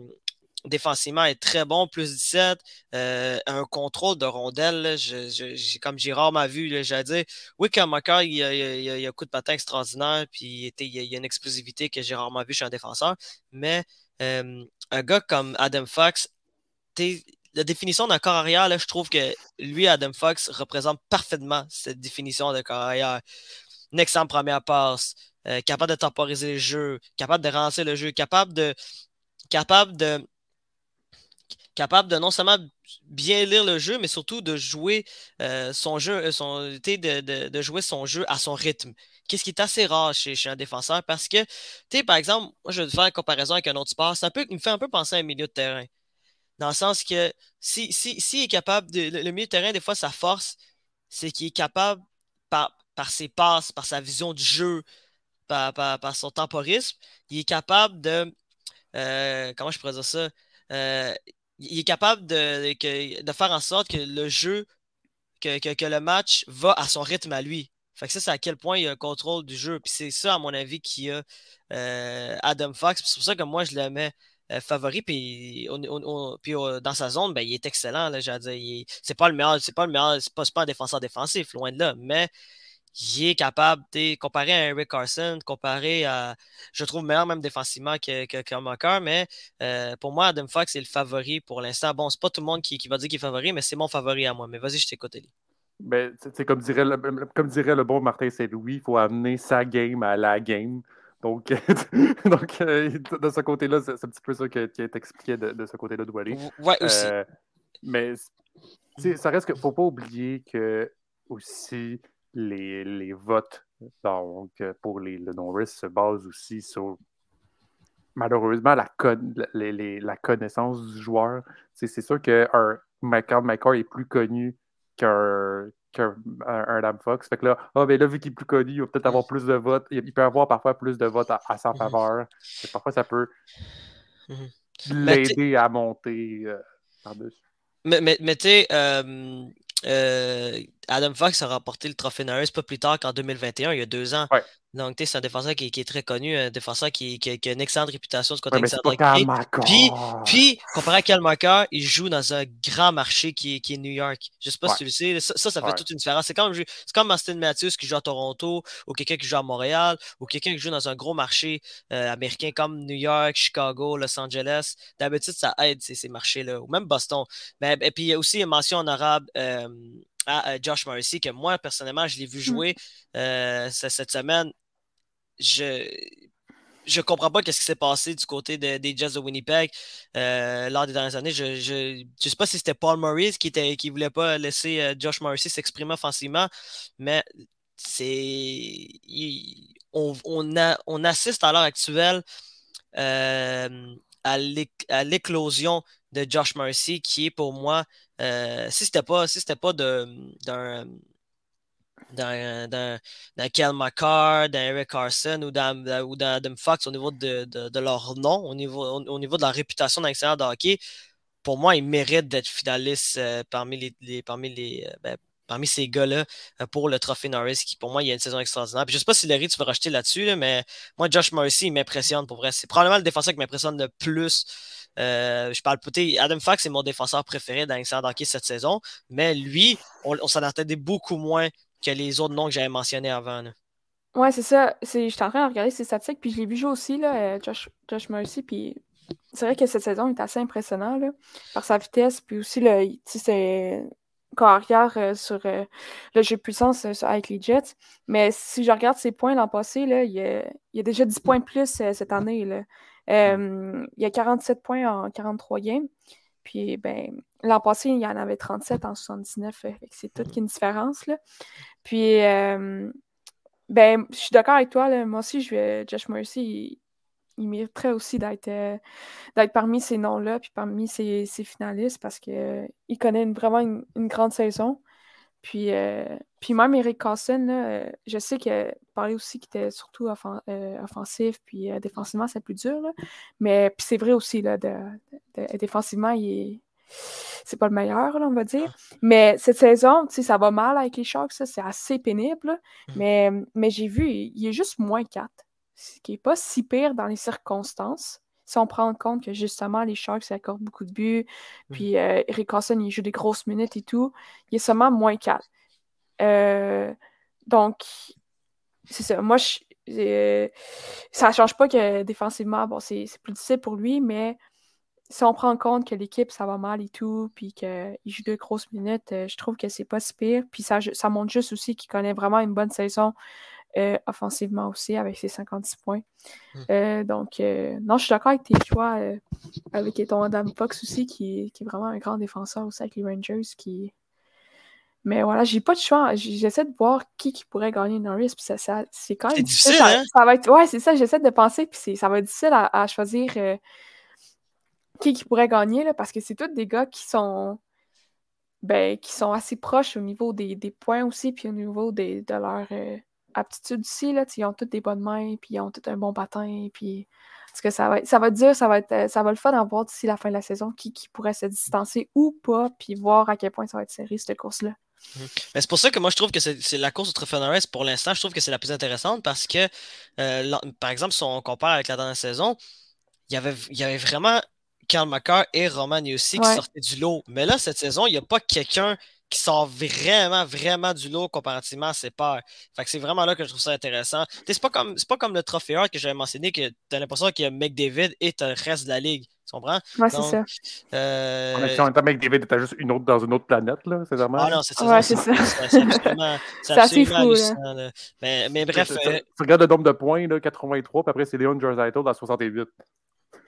défensivement est très bon, plus 17. un contrôle de rondelle, comme j'ai rarement vu, j'ai dit, oui, comme encore, il, il, a un coup de patin extraordinaire, puis il, il, a une explosivité que j'ai rarement vu chez un défenseur. Mais un gars comme Adam Fox, la définition d'un corps arrière, là, je trouve que lui, Adam Fox, représente parfaitement cette définition de corps arrière. Une excellente première passe, euh, capable de temporiser le jeu, capable de rentrer le jeu, capable de. capable de. Capable de non seulement bien lire le jeu, mais surtout de jouer euh, son jeu, euh, son, de, de, jouer son jeu à son rythme. Qu'est-ce qui est assez rare chez, un défenseur? Parce que, tu par exemple, moi, je vais faire une comparaison avec un autre sport. Ça me fait un peu penser à un milieu de terrain. Dans le sens que si, si, est capable de. Le, milieu de terrain, des fois, sa force, c'est qu'il est capable, par, par ses passes, par sa vision du jeu, par, par, son temporisme, il est capable de. Euh, comment je pourrais dire ça? Il est capable de, de, faire en sorte que le jeu, que, que, le match va à son rythme à lui. Fait que ça, c'est à quel point il a un contrôle du jeu. Puis c'est ça, à mon avis, qui a euh, Adam Fox. C'est pour ça que moi, je le mets euh, favori. Puis, dans sa zone, ben, il est excellent. Là, c'est pas le meilleur, c'est pas le meilleur, c'est pas, pas, un défenseur défensif, loin de là. Mais il est capable, comparé à Eric Carson, comparé à, je trouve meilleur même défensivement que, que, que mais euh, pour moi, Adam Fox est le favori pour l'instant. Bon, c'est pas tout le monde qui, qui va dire qu'il est favori, mais c'est mon favori à moi. Mais vas-y, je t'écoute, Eli. Ben, comme, dirait le, comme dirait le bon Martin Saint-Louis, il faut amener sa game à la game. Donc, donc euh, de ce côté-là, c'est un petit peu ça qui, est expliqué de, de ce côté-là de Wally. Ouais, aussi. Euh, mais ça reste qu'il ne faut pas oublier que aussi les, les votes donc, pour les, le non-risk se basent aussi sur malheureusement la, la connaissance du joueur. C'est sûr qu'un Michael McCarr est plus connu qu'un qu'un Adam Fox. Fait que là, oh, ben là, vu qu'il est plus connu, il va peut-être avoir plus de votes. Il peut avoir parfois plus de votes à, sa mhm. faveur. Parfois, ça peut mhm. l'aider à monter euh, par-dessus. Mais, mais, mais tu sais, euh, euh, Adam Fox a remporté le trophée Norris pas plus tard qu'en 2021, il y a deux ans. Donc, c'est un défenseur qui, est très connu, un défenseur qui, a une excellente réputation du côté ouais, Puis, puis, comparé à Kalmaker, il joue dans un grand marché qui est, New York. Je ne sais pas si tu le sais. Ça, ça, fait toute une différence. C'est comme, comme Austin Matthews qui joue à Toronto, ou quelqu'un qui joue à Montréal, ou quelqu'un qui joue dans un gros marché euh, américain comme New York, Chicago, Los Angeles. D'habitude, ça aide ces, marchés-là, ou même Boston. Mais, et puis, il y a aussi une mention honorable. Euh, à Josh Morrissey, que moi, personnellement, je l'ai vu mmh. jouer euh, cette semaine. Je je comprends pas ce qui s'est passé du côté des Jets de Winnipeg euh, lors des dernières années. Je ne sais pas si c'était Paul Maurice qui ne qui voulait pas laisser euh, Josh Morrissey s'exprimer offensivement, mais c'est on, on, on assiste à l'heure actuelle à l'éclosion de Josh Mercy, qui est pour moi, si c'était pas, si pas d'un d'un, d'un, Kel McCarr, d'un Eric Carson ou d'un, ou d'Adam Fox au niveau de, de, leur nom, au niveau, au, niveau de leur réputation dans l'extérieur de hockey, pour moi, ils méritent d'être finalistes euh, parmi, les, parmi, les, euh, ben, parmi ces gars-là euh, pour le trophée Norris, qui pour moi, il y a une saison extraordinaire. Je ne sais pas si Larry, tu veux racheter là-dessus, mais moi, Josh Morrissey, il m'impressionne pour vrai. C'est probablement le défenseur qui m'impressionne le plus. je parle peut-être, Adam Fox est mon défenseur préféré dans de hockey cette saison, mais lui, on, on s'en attendait beaucoup moins que les autres noms que j'avais mentionnés avant. Ouais, c'est ça. Je suis en train de regarder ses statistiques, puis je l'ai vu jouer aussi, là, euh, Josh, Josh Mercy, puis c'est vrai que cette saison est assez impressionnante là, par sa vitesse, puis aussi le, c'est carrière euh, sur euh, le jeu de puissance avec les Jets. Mais si je regarde ses points l'an passé, là, il, y a, il y a déjà 10 points de plus cette année. Là. il y a 47 points en 43 games. Puis, ben, l'an passé, il y en avait 37 en 79. C'est toute une différence. Là. Puis, euh, ben, je suis d'accord avec toi. Là. Moi aussi, je vais, Josh Mercy, il, mériterait aussi d'être, euh, d'être parmi ces noms-là, puis parmi ces, finalistes, parce qu'il connaît vraiment une, grande saison. Puis, euh, puis même Eric Carson, je sais que parlait aussi qu'il était surtout offensif, puis défensivement, c'est plus dur. Mais puis c'est vrai aussi, là, de, défensivement, il est c'est pas le meilleur, on va dire. Ah. Mais cette saison, ça va mal avec les Sharks, c'est assez pénible. Mmh. Mais, mais j'ai vu, il est juste moins 4, ce qui n'est pas si pire dans les circonstances. Si on prend en compte que justement, les Sharks accordent beaucoup de buts, mmh. puis euh, Eric Carson, il joue des grosses minutes et tout, il est seulement moins 4. Euh, donc, c'est ça. Moi, je, euh, ça ne change pas que défensivement, bon, c'est plus difficile pour lui, mais si on prend en compte que l'équipe, ça va mal et tout, puis qu'il joue deux grosses minutes, euh, je trouve que c'est pas si pire. Puis ça, ça montre juste aussi qu'il connaît vraiment une bonne saison euh, offensivement aussi, avec ses 56 points. Mmh. Euh, donc, non, je suis d'accord avec tes choix, avec ton Adam Fox aussi, qui, qui, est vraiment un grand défenseur aussi avec les Rangers. Qui... Mais voilà, j'ai pas de choix. J'essaie de voir qui, qui pourrait gagner Norris. Puis ça, c'est quand même difficile. hein? ça, va être... Ouais, c'est ça, j'essaie de penser, puis ça va être difficile à, choisir qui, pourrait gagner, là, parce que c'est tous des gars qui sont ben, qui sont assez proches au niveau des, points aussi, puis au niveau de leur euh, aptitude aussi. Là, ils ont toutes des bonnes mains, puis ils ont tout un bon patin, puis parce que ça va, ça va être dur, ça va être, ça va le fun à voir d'ici la fin de la saison qui, qui pourrait se distancer ou pas, puis voir à quel point ça va être serré, cette course-là. Mmh. C'est pour ça que moi je trouve que c'est la course au Trophée pour l'instant, je trouve que c'est la plus intéressante parce que, euh, par exemple, si on compare avec la dernière saison, il y avait, il y avait vraiment Karl McCarr et Roman aussi qui sortaient du lot. Mais là, cette saison, il n'y a pas quelqu'un qui sort vraiment, vraiment du lot comparativement à ses pairs. Fait que c'est vraiment là que je trouve ça intéressant. C'est pas comme pas comme le trophée que j'avais mentionné que tu as l'impression qu'il y a McDavid et tu le reste de la ligue. Tu comprends? Ouais, c'est ça. Euh... En même temps, McDavid était juste une autre dans une autre planète, là, c'est normal. Ah non, c'est ça. Ouais, c'est ça. C'est fou, là. Mais, mais, bref. Tu, euh... regardes le nombre de points, là, 83, puis après, c'est Leon Draisaitl dans 68.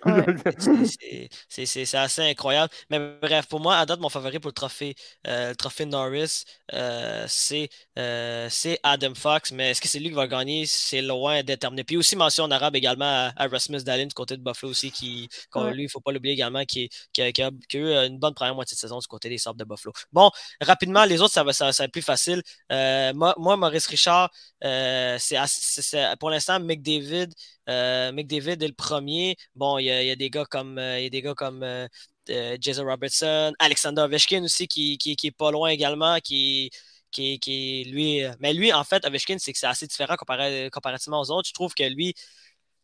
c'est assez incroyable. Mais bref, pour moi, à date, mon favori pour le trophée, euh, le trophée Norris, euh, euh, c'est Adam Fox. Mais est-ce que c'est lui qui va gagner? C'est loin déterminé. Puis aussi, mention en arabe également à, Rasmus Dallin du côté de Buffalo aussi, qui, lui, il ne faut pas l'oublier également, qui, qui, a, eu une bonne première moitié de saison du côté des Sabres de Buffalo. Bon, rapidement, les autres, ça va, ça, être plus facile. moi, Maurice Richard, c'est pour l'instant, McDavid. McDavid est le premier. Bon, il y a, des gars comme, euh, il y a des gars comme euh, Jason Robertson, Alexander Ovechkin aussi qui, qui, est pas loin également, qui, qui, qui lui. Mais lui, en fait, Ovechkin, c'est que c'est assez différent comparativement aux autres. Je trouve que lui,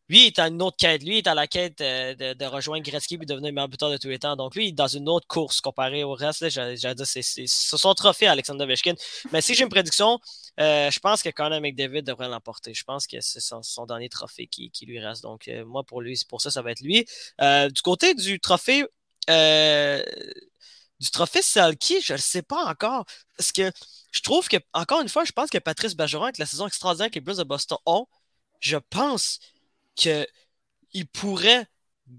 lui, il est à une autre quête. Lui, il est à la quête euh, de, rejoindre Gretzky et devenir le meilleur buteur de tous les temps. Donc, lui, il est dans une autre course comparé au reste. J'allais dire, c'est son trophée, Alexander Ovechkin. Mais si j'ai une prédiction, euh, je pense que Conor McDavid devrait l'emporter. Je pense que c'est son, dernier trophée qui, lui reste. Donc, euh, moi, pour lui, pour ça, ça va être lui. du côté du trophée, du trophée Selkie, je ne sais pas encore. Parce que je trouve que, encore une fois, je pense que Patrice Bergeron, avec la saison extraordinaire que les Blues de Boston ont, je pense qu'il pourrait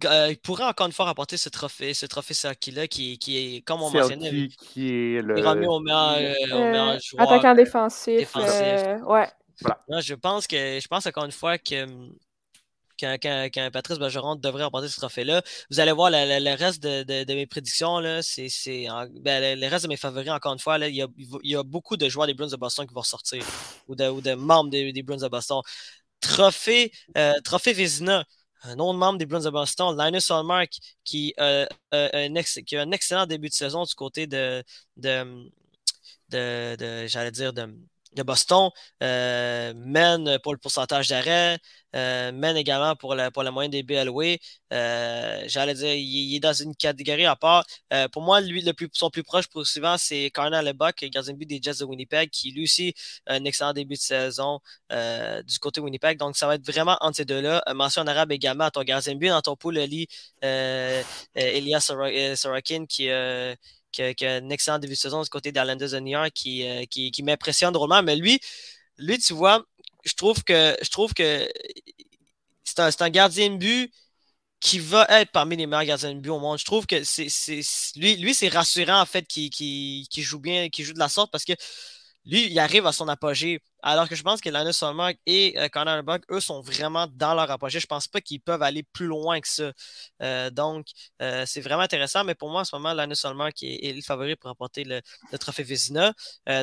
euh, il pourrait encore une fois remporter ce trophée, ce trophée là qui, qui est, comme on mentionnait, qui est le remis au meilleur, euh, au meilleur joueur. Attaquant défensif. défensif. Euh, ouais. Voilà. je pense que je pense encore une fois que, qu'un Patrice Bergeron devrait remporter ce trophée-là. Vous allez voir le, reste de, mes prédictions, là, c'est, ben, le, reste de mes favoris, encore une fois, là, il, y a, il y a beaucoup de joueurs des Bruins de Boston qui vont sortir, ou de, ou de membres des, des Bruins de Boston. Trophée, euh, trophée Vézina un autre membre des Bruins de Boston, Linus Hallmark, qui, a un excellent début de saison du côté de, de, de j'allais dire, de, de Boston, euh, mène pour le pourcentage d'arrêt, euh, mène également pour la, pour la moyenne des BLW. Euh, j'allais dire, il, est dans une catégorie à part. pour moi, lui, le plus, son plus proche pour souvent, c'est Carnal Lebuck, gardien de but des Jets de Winnipeg, qui lui aussi a un excellent début de saison du côté Winnipeg. Donc, ça va être vraiment entre ces deux-là. mention en arabe également à ton gardien de but dans ton pool, Eli, Elias Sorokin, qui qui a, un excellent début de saison du côté d'Islanders de qui, euh, qui, qui m'impressionne drôlement. Mais lui, lui, tu vois, je trouve que je trouve que c'est un, un, gardien de but qui va être parmi les meilleurs gardiens de but au monde. Je trouve que c'est lui, lui c'est rassurant en fait qu'il joue bien, qu'il joue de la sorte parce que lui, il arrive à son apogée. Alors que je pense que Linus Solmark et euh, Connor Buck, eux, sont vraiment dans leur apogée. Je pense pas qu'ils peuvent aller plus loin que ça. Euh, donc, euh, c'est vraiment intéressant. Mais pour moi, en ce moment, Linus Solmark est, le favori pour remporter le, trophée Vizina.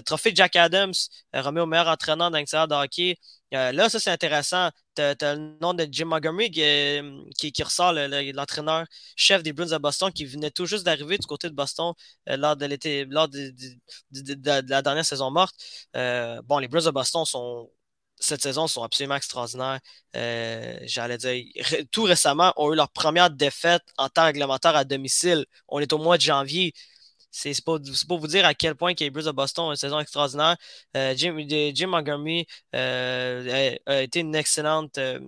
trophée Jack Adams, remis au meilleur entraîneur d'un de hockey. Euh, là, ça, c'est intéressant. Tu as, le nom de Jim Montgomery qui, euh, ressort, l'entraîneur chef des Bruins de Boston, qui venait tout juste d'arriver du côté de Boston euh, lors de lors de, la dernière saison morte. bon, les Bruins de Boston sont cette saison sont absolument extraordinaires. J'allais dire, tout récemment, ont eu leur première défaite en temps réglementaire à domicile. On est au mois de janvier. C'est pour, vous dire à quel point les Bruins de Boston ont une saison extraordinaire. Euh, Jim, Jim, Montgomery euh, a, été une excellente euh,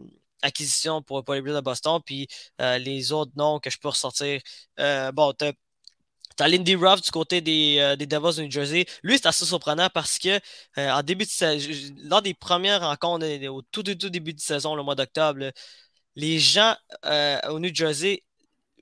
acquisition pour, les Bruins de Boston. Puis les autres noms que je peux ressortir. bon, tu as Lindy Ruff du côté des, des, Devils de New Jersey. Lui, c'est assez surprenant parce que en début de lors des premières rencontres au tout, tout, début de saison, le mois d'octobre, les gens au New Jersey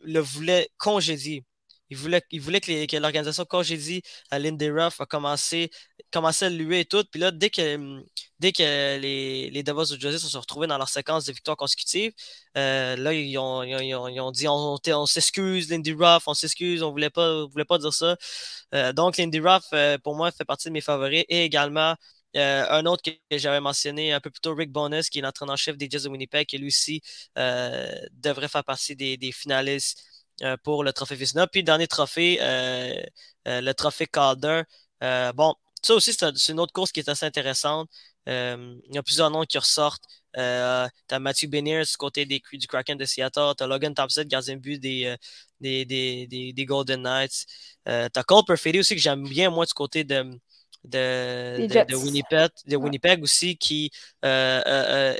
le voulaient congédier. Il voulait, il voulait que, l'organisation, comme j'ai dit, à Lindy Ruff a commencé, commencé à lui et tout. Puis là, dès que, dès que les, les Devils de Jersey se sont retrouvés dans leur séquence de victoires consécutives, euh, là, ils ont, ils ont, ils ont dit on, s'excuse, Lindy Ruff, on s'excuse, on voulait pas, voulait pas dire ça. Euh, donc, Lindy Ruff, euh, pour moi, fait partie de mes favoris. Et également, un autre que, j'avais mentionné un peu plus tôt, Rick Bonus, qui est l'entraîneur-chef des Jets de Winnipeg, qui lui aussi devrait faire partie des, finalistes pour le trophée Vizina. Puis, dernier trophée, euh, euh, le trophée Calder. bon, ça aussi, c'est une autre course qui est assez intéressante. il y a plusieurs noms qui ressortent. tu as Matthew Beniers du côté des, du Kraken de Seattle. Tu as Logan Thompson, gardien de but des, des, des, des, Golden Knights. tu as Cole Perfetti aussi, que j'aime bien, moi, du côté de, de, de, Winnipeg, de Winnipeg aussi, qui a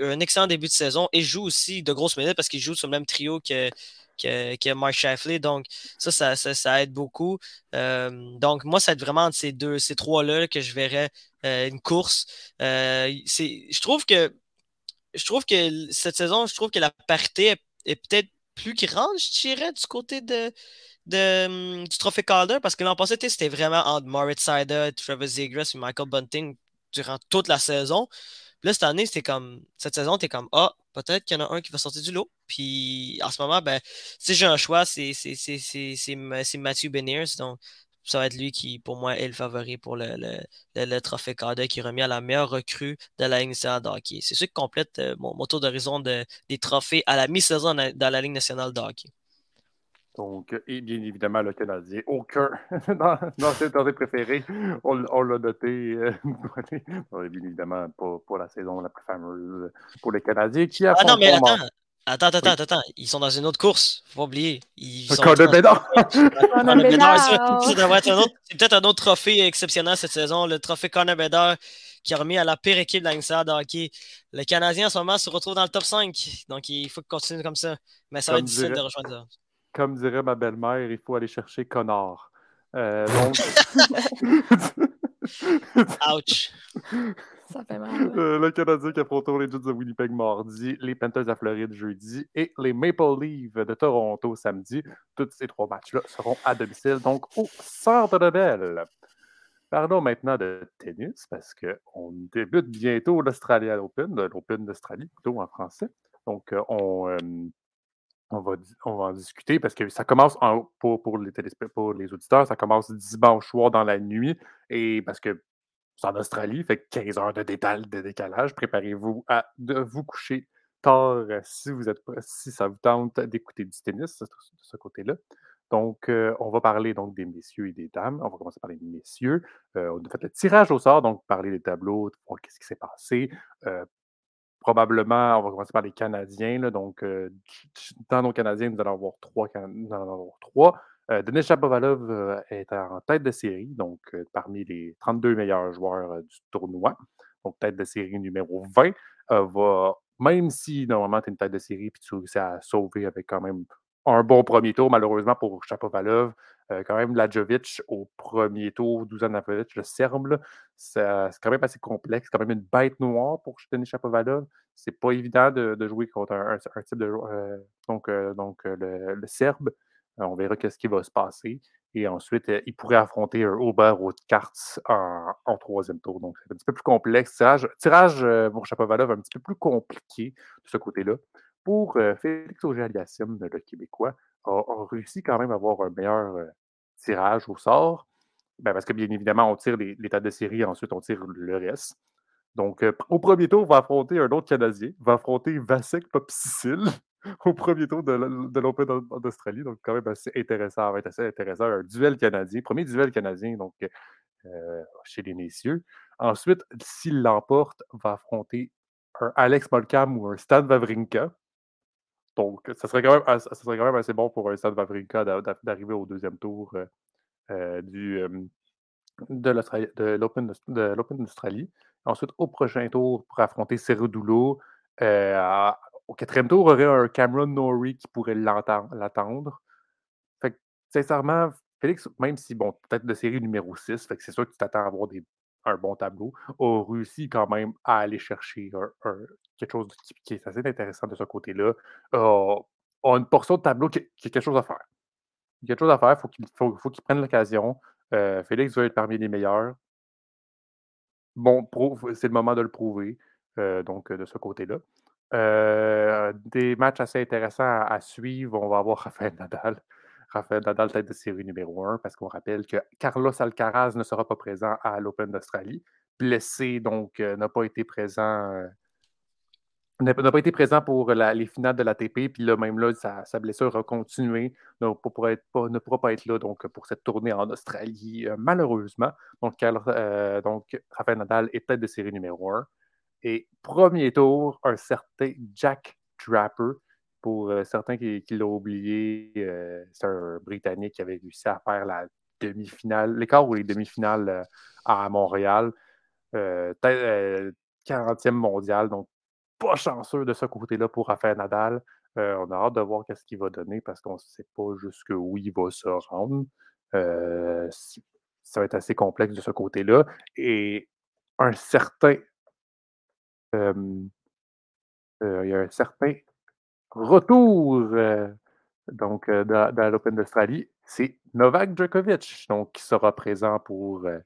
un excellent début de saison et joue aussi de grosses minutes parce qu'il joue sur le même trio que, que, que Mark Shifley. Donc, ça, ça, aide beaucoup. Euh, donc, moi, ça va être vraiment entre ces deux, ces trois-là que je verrais euh, une course. Euh, je trouve que je trouve que cette saison, je trouve que la parité est, peut-être plus grande, je dirais, du côté de, de, hum, du trophée Calder, parce que l'an passé, c'était vraiment entre Moritz Sider, Trevor Zegras et Michael Bunting durant toute la saison. Puis là, cette année, c'était comme. Cette saison, t'es comme Ah, peut-être qu'il y en a un qui va sortir du lot. Puis en ce moment, ben, si j'ai un choix, c'est Matthew Beniers. Donc, ça va être lui qui, pour moi, est le favori pour le, le, le, trophée Calder qui est remis à la meilleure recrue de la Ligue nationale de hockey. C'est ce qui complète euh, mon, tour d'horizon de, des trophées à la mi-saison dans la Ligue nationale de hockey. Donc, et bien évidemment, le Canadien, aucun dans, dans ses préférés. On, on l'a noté, euh, bien évidemment, pas pour la saison la plus fameuse pour les Canadiens qui Ah non, mais attends, attends, attends, attends, attends, ils sont dans une autre course, faut pas oublier. Ils le sont de Bédard! C'est peut-être un autre trophée exceptionnel cette saison, le trophée Connor qui a remis à la pire équipe de la de hockey. Le Canadien, en ce moment, se retrouve dans le top 5, donc il faut continuer comme ça. Mais ça va être difficile de rejoindre ça comme dirait ma belle-mère, il faut aller chercher Connard. Euh, donc... Ouch! Ça fait mal. Euh, le Canadien qui affrontera les Jets de Winnipeg mardi, les Panthers à Floride jeudi et les Maple Leafs de Toronto samedi. Tous ces trois matchs-là seront à domicile, donc au centre de Belle. Parlons maintenant de tennis parce qu'on débute bientôt l'Australian Open, l'Open d'Australie plutôt en français. Donc, on, on, va, en discuter parce que ça commence pour, les auditeurs, ça commence dimanche soir dans la nuit. Et parce que c'est en Australie, fait 15 heures de, décalage. Préparez-vous à vous coucher tard si, vous êtes, si ça vous tente d'écouter du tennis de ce côté-là. Donc, on va parler donc des messieurs et des dames. On va commencer par les messieurs. on a fait le tirage au sort, donc parler des tableaux, voir qu'est-ce qui s'est passé. Probablement, on va commencer par les Canadiens. donc, dans nos Canadiens, nous allons avoir trois. Trois. Denis Chapovalov est en tête de série, donc parmi les 32 meilleurs joueurs du tournoi. Donc, tête de série numéro 20. va, même si normalement tu es une tête de série et tu réussis à sauver avec quand même un bon premier tour, malheureusement pour Chapovalov. Euh, quand même, Ladjovic au premier tour, Dusan Napovic, le Serbe, c'est quand même assez complexe. C'est quand même une bête noire pour Denis Chapovalov. C'est pas évident de, jouer contre un, type de euh, donc, euh, donc le, Serbe. on verra qu'est-ce qui va se passer. Et ensuite, il pourrait affronter un Aubert ou cartes en, en, troisième tour. Donc, c'est un petit peu plus complexe. Tirage, tirage pour Chapovalov un petit peu plus compliqué de ce côté-là pour Félix Auger-Aliassime, le Québécois, a, réussi quand même à avoir un meilleur tirage au sort. Ben, parce que bien évidemment, on tire les, tas de série, ensuite on tire le reste. Donc, au premier tour, on va affronter un autre Canadien, va affronter Vasek Popsicil au premier tour de, l'Open d'Australie. Donc, quand même assez intéressant, va être assez intéressant. Un duel canadien, premier duel canadien, donc chez les messieurs. Ensuite, s'il l'emporte, va affronter un Alex Molcam ou un Stan Wawrinka. Donc, ça serait, quand même, assez bon pour un Stan Wawrinka d'arriver au deuxième tour euh, euh, du, de l'Open d'Australie. Ensuite, au prochain tour, pour affronter Cerudoulo. Euh, au quatrième tour, il aurait un Cameron Norrie qui pourrait l'attendre. Fait que, sincèrement, Félix, même si, bon, peut-être de série numéro 6, fait que c'est sûr que tu t'attends à avoir des un bon tableau, a réussi quand même à aller chercher quelque chose qui, est assez intéressant de ce côté-là. a une portion de tableau qui, a quelque chose à faire. Il y a quelque chose à faire, faut il faut, faut qu'il prenne l'occasion. Euh, Félix va être parmi les meilleurs. Bon, c'est le moment de le prouver, euh, donc de ce côté-là. Euh, des matchs assez intéressants à, à, suivre. On va avoir Raphaël Nadal Rafael Nadal, tête de série numéro 1, parce qu'on rappelle que Carlos Alcaraz ne sera pas présent à l'Open d'Australie. Blessé, donc euh, n'a pas été présent. Euh, n'a pas été présent pour les finales de l'ATP, puis là, même là, sa, blessure a continué, donc ne pourra pas être là donc, pour cette tournée en Australie, euh, malheureusement. Donc, donc, Rafael Nadal est tête de série numéro 1. Et premier tour, un certain Jack Draper, pour euh, certains qui, l'ont oublié, euh, c'est un Britannique qui avait réussi à faire la demi-finale, l'écart ou les demi-finales euh, à Montréal. 40e mondial, donc pas chanceux de ce côté-là pour Rafael Nadal. on a hâte de voir ce qu'il va donner parce qu'on ne sait pas jusqu'où il va se rendre. ça va être assez complexe de ce côté-là. Et un certain. il y a un certain retour euh, donc, euh, dans, l'Open d'Australie, c'est Novak Djokovic, donc, qui sera présent pour euh,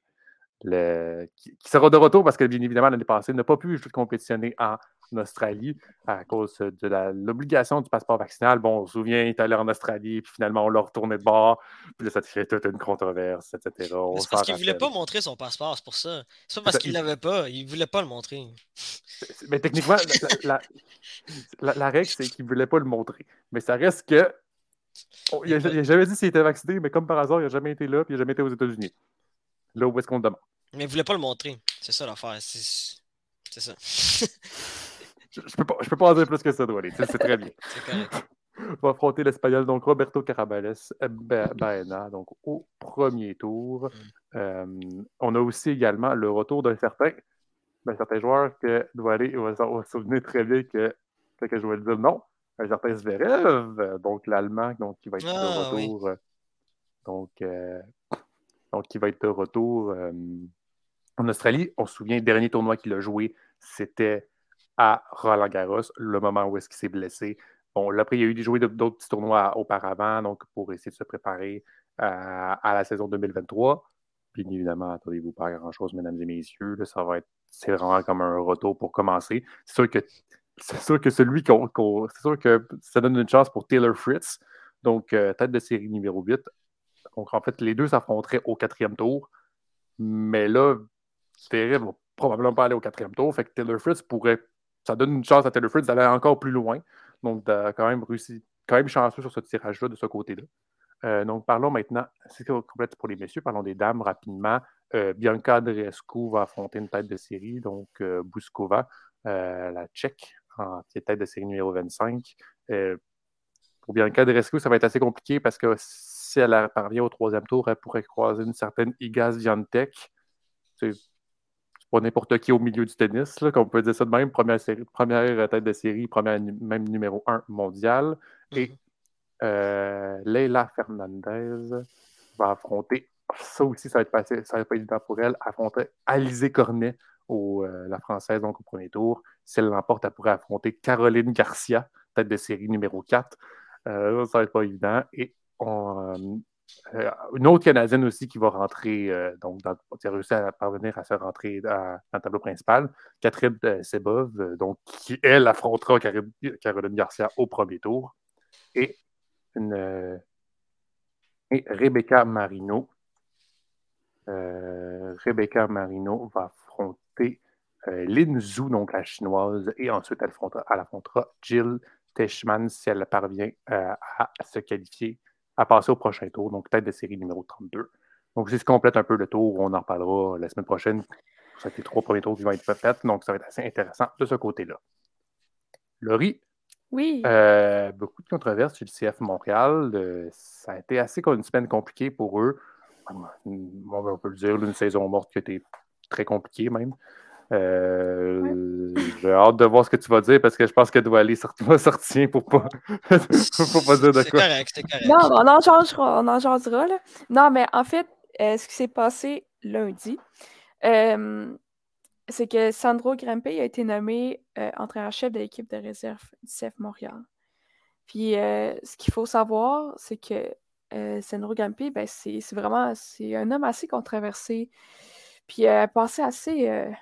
le. Qui, sera de retour parce que, bien évidemment, l'année passée, n'a pas pu compétitionner en Australie à cause de l'obligation du passeport vaccinal. Bon, on se souvient, il est allé en Australie, puis finalement, on l'a retourné de bord, puis là, ça fait toute une controverse, etc. C'est parce qu'il ne voulait pas montrer son passeport, c'est pour ça. C'est pas parce qu'il ne l'avait pas, il ne voulait pas le montrer. Mais techniquement, la, règle, c'est qu'il ne voulait pas le montrer. Mais ça reste que. il n'a jamais dit s'il était vacciné, mais comme par hasard, il n'a jamais été là, puis il n'a jamais été aux États-Unis. Là où est-ce qu'on le demande? Mais il ne voulait pas le montrer. C'est ça l'affaire. C'est ça. je, ne peux pas, je peux pas en dire plus que ça, Douali. C'est très bien. On va affronter l'Espagnol, donc Roberto Carabales Baena, donc au premier tour. Mm. Euh, on a aussi également le retour d'un certain, d'un certain joueur que Douali va, va se souvenir très bien que, que je vais le dire non, un certain Zverev, donc l'Allemand, donc qui va être de ah, retour. Euh, donc, euh, donc, qui va être de retour en Australie. On se souvient, le dernier tournoi qu'il a joué, c'était à Roland Garros, le moment où est-ce qu'il s'est blessé. Bon, là, après, il a eu joué d'autres petits tournois auparavant, donc pour essayer de se préparer euh, à la saison 2023. Bien évidemment, attendez-vous pas grand-chose, mesdames et messieurs. ça va être, c'est vraiment comme un retour pour commencer. C'est sûr que c'est sûr que celui qu'on. c'est sûr que ça donne une chance pour Taylor Fritz, donc tête de série numéro 8. Donc en fait, les deux s'affronteraient au quatrième tour. Mais là, Zverev va probablement pas aller au quatrième tour. Fait que Taylor Fritz pourrait. Ça donne une chance à Taylor Fritz d'aller encore plus loin. Donc, quand même réussi, quand même chanceux sur ce tirage-là de ce côté-là. Euh, donc, parlons maintenant, c'est complète pour les messieurs, parlons des dames rapidement. Euh, Bianca Andreescu va affronter une tête de série, donc euh, Bouskova, la Tchèque, en tête de série numéro 25. pour Bianca Andreescu, ça va être assez compliqué parce que si elle parvient au troisième tour, elle pourrait croiser une certaine Igaz Viantec. C'est pas n'importe qui au milieu du tennis, qu'on peut dire ça de même. Première, série, première tête de série, première, même numéro 1 mondial. Et mm-hmm. euh, Leila Fernandez va affronter, ça aussi, ça va être, passé, ça va être pas évident pour elle, affronter Alizé Cornet, au, euh, la française, donc au premier tour. Si elle l'emporte, elle pourrait affronter Caroline Garcia, tête de série numéro 4. Euh, ça va être pas évident. Et euh, une autre Canadienne aussi qui va rentrer, euh, donc, qui a réussi à parvenir à se rentrer dans, le tableau principal, Catherine euh, Sebov, donc, qui, elle, affrontera Caroline Garcia au premier tour. Et, Rebecca Marino. Rebecca Marino va affronter Lin Zhu, donc la chinoise, et ensuite elle affrontera, elle affrontera Jill Teschman si elle parvient à se qualifier à passer au prochain tour, donc tête de série numéro 32. Donc, si se complète un peu le tour, on en reparlera la semaine prochaine. Ça les trois premiers tours qui vont être faits, donc ça va être assez intéressant de ce côté-là. Laurie, oui. Euh, beaucoup de controverses chez le CF Montréal. Euh, ça a été assez une semaine compliquée pour eux. On peut le dire, une saison morte qui a été très compliquée même. Euh, j'ai hâte de voir ce que tu vas dire parce que je pense que doit aller sortir, sortir pour pas, pour pas dire de quoi. Correct, c'est correct. Non, on en changera, on en changera. Là. Non, mais en fait, euh, ce qui s'est passé lundi, euh, c'est que Sandro Grimpe a été nommé entraîneur-chef de l'équipe de réserve du CF Montréal. Puis ce qu'il faut savoir, c'est que Sandro Grimpe, ben, c'est vraiment c'est un homme assez controversé. Puis passé assez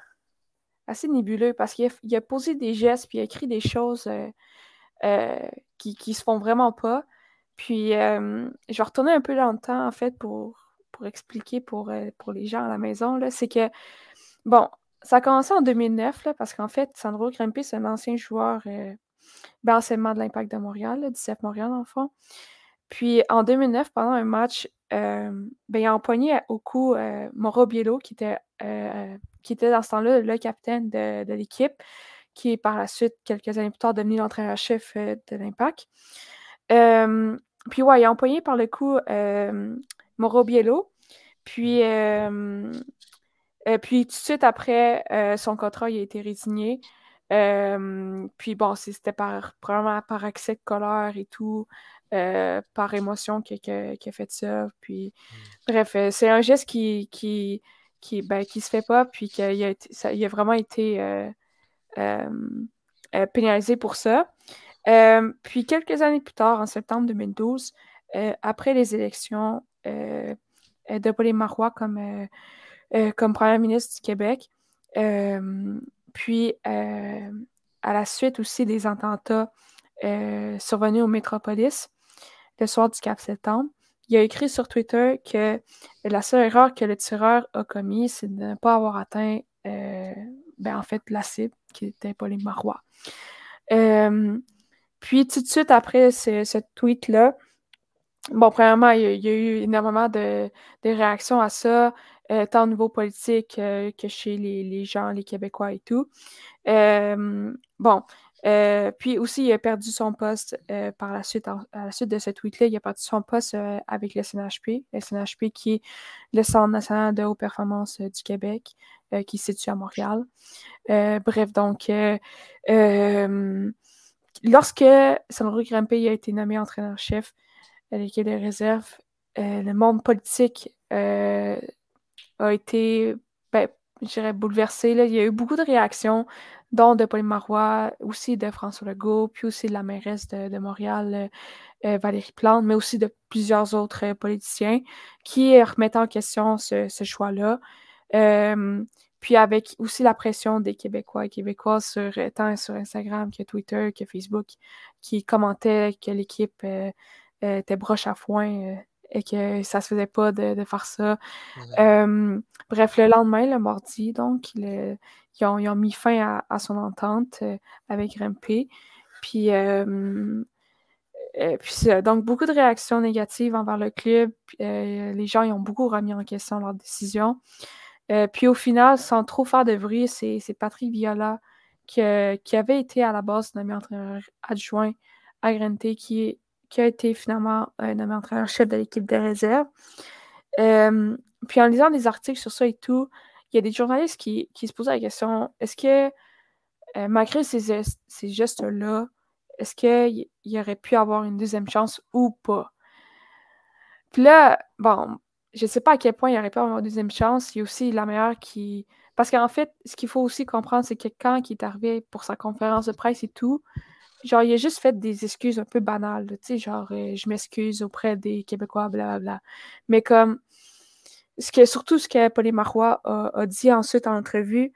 assez nébuleux parce qu'il a, posé des gestes puis il a écrit des choses euh, euh, qui, qui se font vraiment pas. Puis euh, je vais retourner un peu dans le temps en fait pour, pour expliquer pour, pour les gens à la maison. C'est que, bon, ça a commencé en 2009 là, parce qu'en fait, Sandro Grimpi, c'est un ancien joueur ben, de l'Impact de Montréal, là, 17 Montréal en fond. Puis en 2009, pendant un match, ben, il a empoigné au cou Mauro Biello, qui était qui était dans ce temps-là le capitaine de, l'équipe, qui est par la suite, quelques années plus tard, devenu l'entraîneur-chef euh, de l'Impact. puis ouais, il a empoigné par le coup euh, Mauro Biello. Puis, euh, puis tout de suite après, son contrat il a été résigné. Puis bon, c'était par, probablement par accès de colère et tout, par émotion qu'il a fait ça. Puis, mmh. bref, c'est un geste qui, qui, qui, ben, qui se fait pas, puis qu'il a, il a vraiment été euh, euh, euh, pénalisé pour ça. puis quelques années plus tard, en septembre 2012, après les élections de Pauline Marois comme, comme premier ministre du Québec, puis à la suite aussi des attentats survenus au Métropolis le soir du 4 septembre, il a écrit sur Twitter que la seule erreur que le tireur a commis, c'est de ne pas avoir atteint, euh, ben, en fait, la cible, qui était Pauline Marois. Euh, puis, tout de suite après ce, tweet-là, bon, premièrement, il y, a, eu énormément de, réactions à ça, euh, tant au niveau politique que chez les, gens, les Québécois et tout. bon, euh, puis aussi, il a perdu son poste euh, par la suite, à la suite de ce tweet-là, il a perdu son poste euh, avec le CNHP, le CNHP qui est le Centre national de haute performance du Québec, qui se situe à Montréal. bref, donc, lorsque Sandro Grimpe a été nommé entraîneur-chef à l'équipe des réserves, le monde politique a été, ben, je dirais, bouleversé. Là. Il y a eu beaucoup de réactions dont de Pauline Marois, aussi de François Legault, puis aussi de la mairesse de, Montréal, euh, euh, Valérie Plante, mais aussi de plusieurs autres euh, politiciens qui remettent en question ce, choix-là. puis avec aussi la pression des Québécois et Québécoises sur, tant sur Instagram que Twitter, que Facebook, qui commentaient que l'équipe était broche à foin et que ça se faisait pas de, faire ça. bref, le lendemain, le mardi, donc, ils, ont, mis fin à, son entente avec RMP. Puis, puis donc, beaucoup de réactions négatives envers le club. les gens ils ont beaucoup remis en question leur décision. puis au final, sans trop faire de bruit, c'est Patrick Viola qui, qui, avait été à la base nommé entraîneur adjoint à Grente qui, qui a été finalement nommé entraîneur-chef de l'équipe de réserve. puis en lisant des articles sur ça et tout, il y a des journalistes qui, se posaient la question est-ce que, malgré ces, gestes-là, est-ce qu'il y aurait pu avoir une deuxième chance ou pas? Puis là, bon, je sais pas à quel point il aurait pu avoir une deuxième chance. Il y a aussi la meilleure qui. Parce qu'en fait, ce qu'il faut aussi comprendre, c'est que quand il est arrivé pour sa conférence de presse et tout, genre, il a juste fait des excuses un peu banales, tu sais, genre, euh, je m'excuse auprès des Québécois, blablabla. Mais comme, ce que, surtout ce que Pauline Marois a, dit ensuite en entrevue,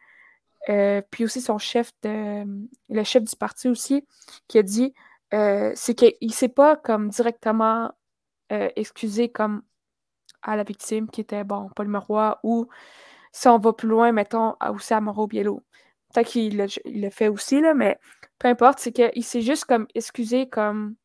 euh, puis aussi son chef de le chef du parti aussi, qui a dit euh, c'est qu'il ne s'est pas comme directement excusé comme à la victime qui était bon, Paul Marois, ou si on va plus loin, mettons, aussi à Moreau Biello. Peut-être qu'il le fait aussi, là, mais peu importe, c'est qu'il s'est juste comme excusé comme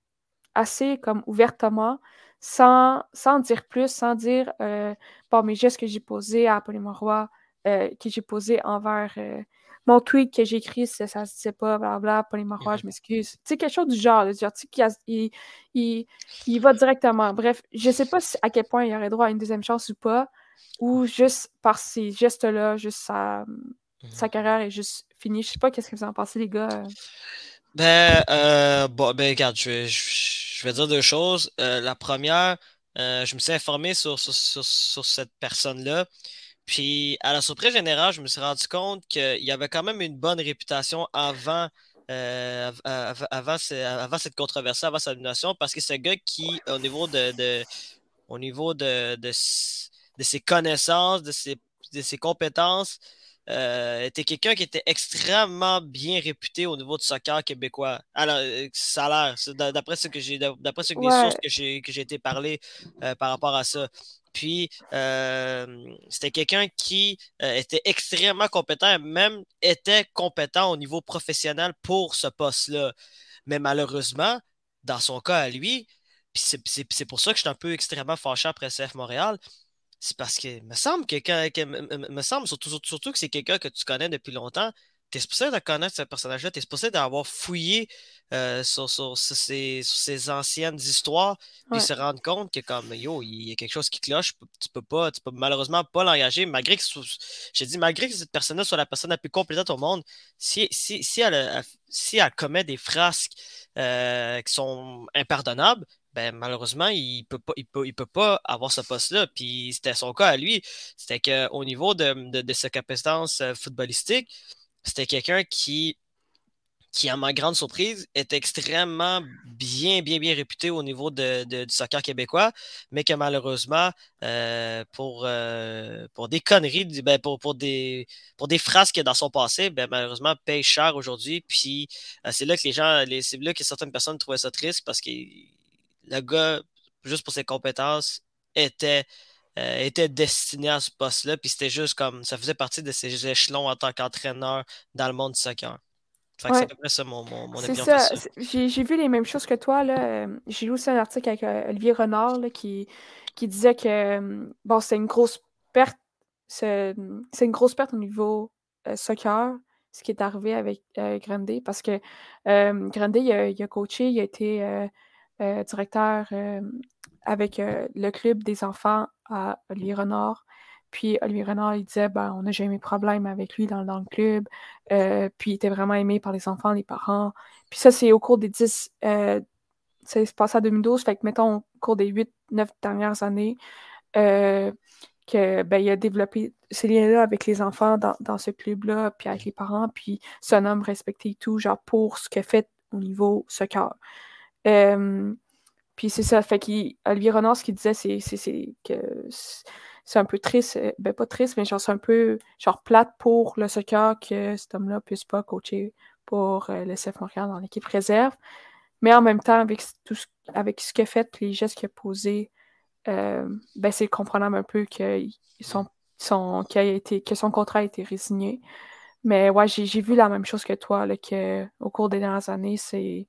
assez comme ouvertement, sans, sans dire plus, sans dire bon, mes gestes que j'ai posés à Pauline Marois, euh, que j'ai posé envers euh, mon tweet que j'ai écrit, ça, ça se disait pas, blablabla, les marois, je m'excuse. Tu sais, quelque chose du genre, genre tu sais, il, il, il, va directement. Bref, je sais pas à quel point il aurait droit à une deuxième chance ou pas, ou juste par ces gestes-là, juste sa, sa mhm. carrière est juste finie. Je sais pas qu'est-ce que vous en pensez, les gars. Ben, euh, ben, regarde, je, je, vais dire deux choses. la première, je me suis informé sur, sur, sur, cette personne-là. Puis, à la surprise générale, je me suis rendu compte qu'il y avait quand même une bonne réputation avant, euh, avant, avant, cette controverse, avant sa nomination, parce que c'est un gars qui, au niveau de, au niveau de, de, ses connaissances, de ses, de ses compétences, euh, était quelqu'un qui était extrêmement bien réputé au niveau du soccer québécois. Alors, euh, ça a l'air, d'après ce que j'ai, d'après ce que les sources que j'ai, que j'ai été parlé par rapport à ça. Puis, euh, c'était quelqu'un qui euh, était extrêmement compétent, même était compétent au niveau professionnel pour ce poste-là. Mais malheureusement, dans son cas à lui, c'est pour ça que je suis un peu extrêmement fâché après CF Montréal, c'est parce que me semble que, me semble surtout, surtout que c'est quelqu'un que tu connais depuis longtemps, tu es supposé de connaître ce personnage-là, tu es supposé d'avoir fouillé euh, sur, sur, ces, anciennes histoires, puis se rendre compte que comme yo, il y a quelque chose qui cloche, tu peux pas, tu peux malheureusement pas l'engager, malgré que j'ai dit, malgré que cette personne-là soit la personne la plus compétente au monde, si, si, si, elle, si elle commet des frasques euh, qui sont impardonnables, ben malheureusement, il peut pas, il peut, il peut pas avoir ce poste-là. Puis c'était son cas à lui. C'était qu'au niveau de, de, sa compétence euh, footballistique, c'était quelqu'un qui, qui, à ma grande surprise, est extrêmement bien, bien, bien réputé au niveau de, du soccer québécois, mais que malheureusement, euh, pour, euh, pour des conneries, ben, pour, pour, des, pour des phrases qu'il a dans son passé, ben, malheureusement, paye cher aujourd'hui. Puis c'est là que les gens, c'est là que certaines personnes trouvaient ça triste parce que le gars, juste pour ses compétences, était euh, était destiné à ce poste-là. Puis c'était juste comme ça faisait partie de ses échelons en tant qu'entraîneur dans le monde du soccer. c'est à peu près ça mon, mon, mon opinion. Ça. J'ai vu les mêmes choses que toi. Euh, j'ai lu aussi un article avec euh, Olivier Renard qui, qui disait que bon, c'est une grosse perte. C'est une grosse perte au niveau soccer, ce qui est arrivé avec Grandy, parce que Grandy, il a, il a, coaché, il a été directeur avec le club des enfants à Olivier Renard. Puis Olivier Renard, il disait, ben, on n'a jamais eu de problème avec lui dans, le club. Euh, puis il était vraiment aimé par les enfants, les parents. Puis ça, c'est au cours des 10... Euh, ça s'est passé en 2012, fait que, mettons, au cours des 8-9 dernières années, euh, que, ben, il a développé ces liens-là avec les enfants dans, ce club-là, puis avec les parents, puis un homme respecté et tout, genre, pour ce qu'il fait au niveau soccer. Euh, puis c'est ça, fait qu'Olivier Renard, ce qu'il disait, c'est que c'est un peu triste, euh, ben pas triste, mais genre c'est un peu genre plate pour le soccer que cet homme-là puisse pas coacher pour euh, le CF Montréal dans l'équipe réserve. Mais en même temps, avec tout ce, avec ce qu'il a fait, les gestes qu'il a posés, ben c'est comprenable un peu que son, été, que son contrat a été résigné. Mais ouais, j'ai vu la même chose que toi, là, que au cours des dernières années, c'est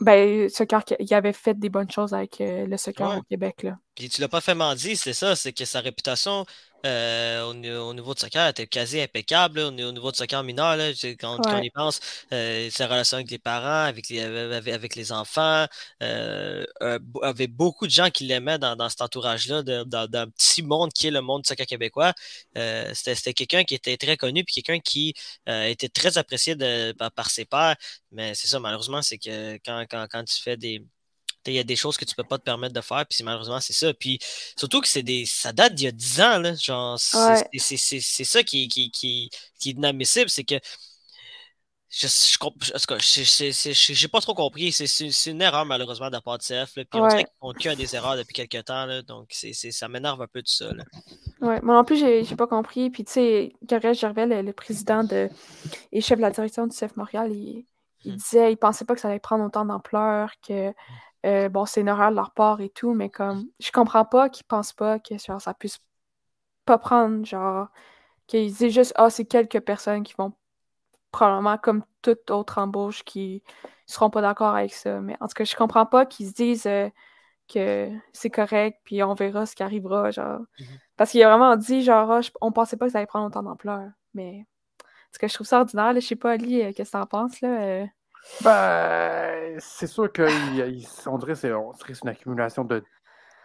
ben, soccer, il avait fait des bonnes choses avec euh, le soccer au Québec. Là. Puis tu l'as pas fait mentir, c'est ça, c'est que sa réputation euh, au, niveau de soccer était quasi impeccable. au, niveau de soccer mineur, là, quand, on y pense, euh, sa relation avec les parents, avec les, avec, les enfants, euh, avait beaucoup de gens qui l'aimaient dans, dans, cet entourage-là, d'un petit monde qui est le monde du soccer québécois. C'était quelqu'un qui était très connu, puis quelqu'un qui était très apprécié de, par, ses pairs. Mais c'est ça, malheureusement, c'est que quand, quand, quand tu fais des il y a des choses que tu peux pas te permettre de faire, puis malheureusement, c'est ça. Puis surtout que c'est des. ça date d'il y a 10 ans, là. Genre, c'est ça qui, qui, qui, qui est inadmissible, c'est que. Je je, j'ai pas trop compris. C'est une erreur, malheureusement, de la part de CF. puis on dirait qu'ils font que des erreurs depuis quelques temps. Là, donc, c'est ça m'énerve un peu tout ça. Là. Ouais, moi non plus, j'ai pas compris. Puis, tu sais, Gabriel Gervais, le, président de, et chef de la direction du CF Montréal, il, il hum. disait, il pensait pas que ça allait prendre autant d'ampleur, que hum. Euh, bon, c'est une erreur de leur part et tout, mais comme je comprends pas qu'ils pensent pas que genre, ça puisse pas prendre, genre, qu'ils disent juste Ah, c'est quelques personnes qui vont probablement, comme toute autre embauche, qui seront pas d'accord avec ça. Mais en tout cas, je comprends pas qu'ils se disent euh, que c'est correct, puis on verra ce qui arrivera, genre. Mm-hmm. Parce qu'il a vraiment dit, genre, ah, on pensait pas que ça allait prendre autant d'ampleur. Mais, tout cas, je trouve ça ordinaire, Je sais pas, Ali, euh, qu'est-ce que t'en penses, là? Ben, c'est sûr qu'on dirait que c'est une accumulation de,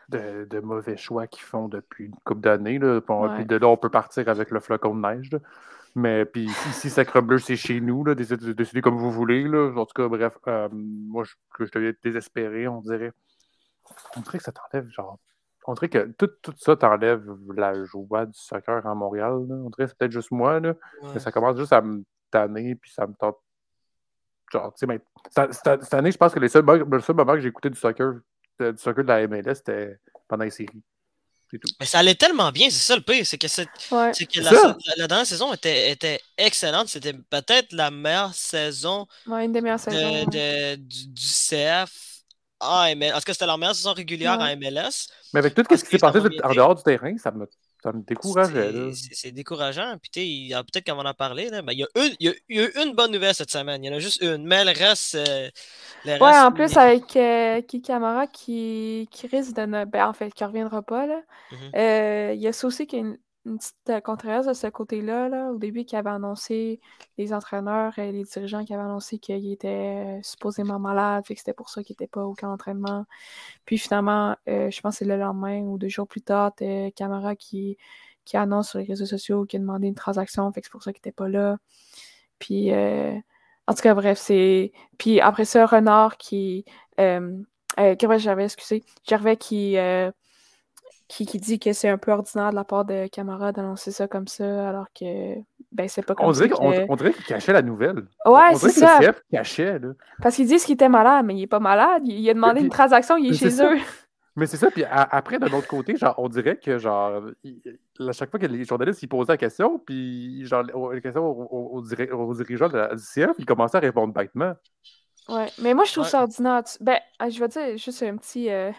de, mauvais choix qu'ils font depuis une couple d'années. Puis de là, on peut partir avec le flocon de neige. Mais puis ici, Sacre Bleu, c'est chez nous. Là, décidez, comme vous voulez. Là. En tout cas, bref, euh, moi, je, je deviens désespéré, on dirait. On dirait que ça t'enlève, genre. On dirait que tout, tout ça t'enlève la joie du soccer à Montréal. On dirait que c'est peut-être juste moi, là, mais ça commence juste à me tanner, puis ça me tente genre, tu sais, cette année, je pense que le seul moment que j'ai écouté du soccer, euh, du soccer de la MLS, c'était pendant les séries. Tout. Mais ça allait tellement bien, c'est ça le pire, c'est que, que la, la, dernière saison était, était excellente. C'était peut-être la meilleure saison ouais, une des meilleures saisons, de, du, du, CF en MLS. Tout cas, c'était la meilleure saison régulière en MLS. Mais avec tout ce qui s'est passé en dehors du terrain, ça me ça me décourageait. C'est décourageant. Puis, peut-être qu'on va en parler. Là. Ben, il, y a une, il, y a, une bonne nouvelle cette semaine. Il y en a juste une. Mais le reste. Euh, ouais, en plus, avec euh, Kikamara qui, qui risque de ne. Ben, en fait, qui ne reviendra pas. Là. Mm-hmm. Euh, il y a ça aussi qui est une, une petite euh, controverse de ce côté-là, là, au début, qui avait annoncé, les entraîneurs et les dirigeants qui avaient annoncé qu'il était euh, supposément malade, fait que c'était pour ça qu'il n'était pas au camp d'entraînement. Puis finalement, euh, je pense que c'est le lendemain ou deux jours plus tard, Camara qui, qui annonce sur les réseaux sociaux qu'il a demandé une transaction, fait que c'est pour ça qu'il n'était pas là. Puis, en tout cas, bref, c'est. Puis après ça, Renard qui. Euh, j'avais, excusé, Gervais qui qui, qui dit que c'est un peu ordinaire de la part de Camara d'annoncer ça comme ça, alors que ben c'est pas comme on dirait ça. On, dirait qu'il cachait la nouvelle. Ouais, c'est ça. Le cachait, là. Parce qu'ils disent qu'il était malade, mais il est pas malade. Il, a demandé une transaction, il est, chez eux. Mais c'est ça, puis après, de l'autre côté, genre, on dirait que, genre, à chaque fois que les journalistes ils posaient la question, puis, genre, la question aux, dirigeants de la, du CF, ils commençaient à répondre bêtement. Ouais, mais moi, je trouve ça ordinaire. Ben, je vais dire juste un petit, euh,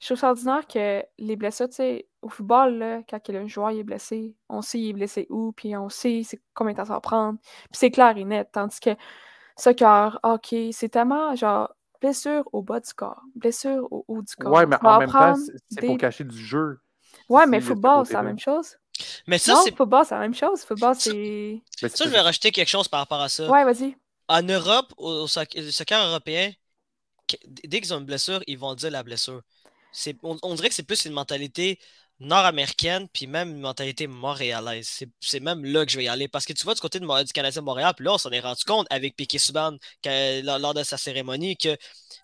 je trouve ça ordinaire que les blessures, tu sais, au football, là, quand un joueur est blessé, on sait il est blessé où, puis on sait combien de temps ça va prendre, puis c'est clair et net. Tandis que soccer, hockey, c'est tellement genre blessure au bas du corps, blessure au haut du corps. Ouais, mais en même temps, c'est pour cacher du jeu. Ouais, mais football, c'est la même chose. Mais ça, c'est. Football, c'est la même chose. Football, c'est. Ça, je vais rajouter quelque chose par rapport à ça. Ouais, vas-y. En Europe, au, soccer européen, dès qu'ils ont une blessure, ils vont dire la blessure on, dirait que c'est plus une mentalité nord-américaine, puis même une mentalité montréalaise. C'est même là que je vais y aller. Parce que tu vois, du côté de, du Canadien Montréal, puis là, on s'en est rendu compte avec Piquet Subban lors, de sa cérémonie que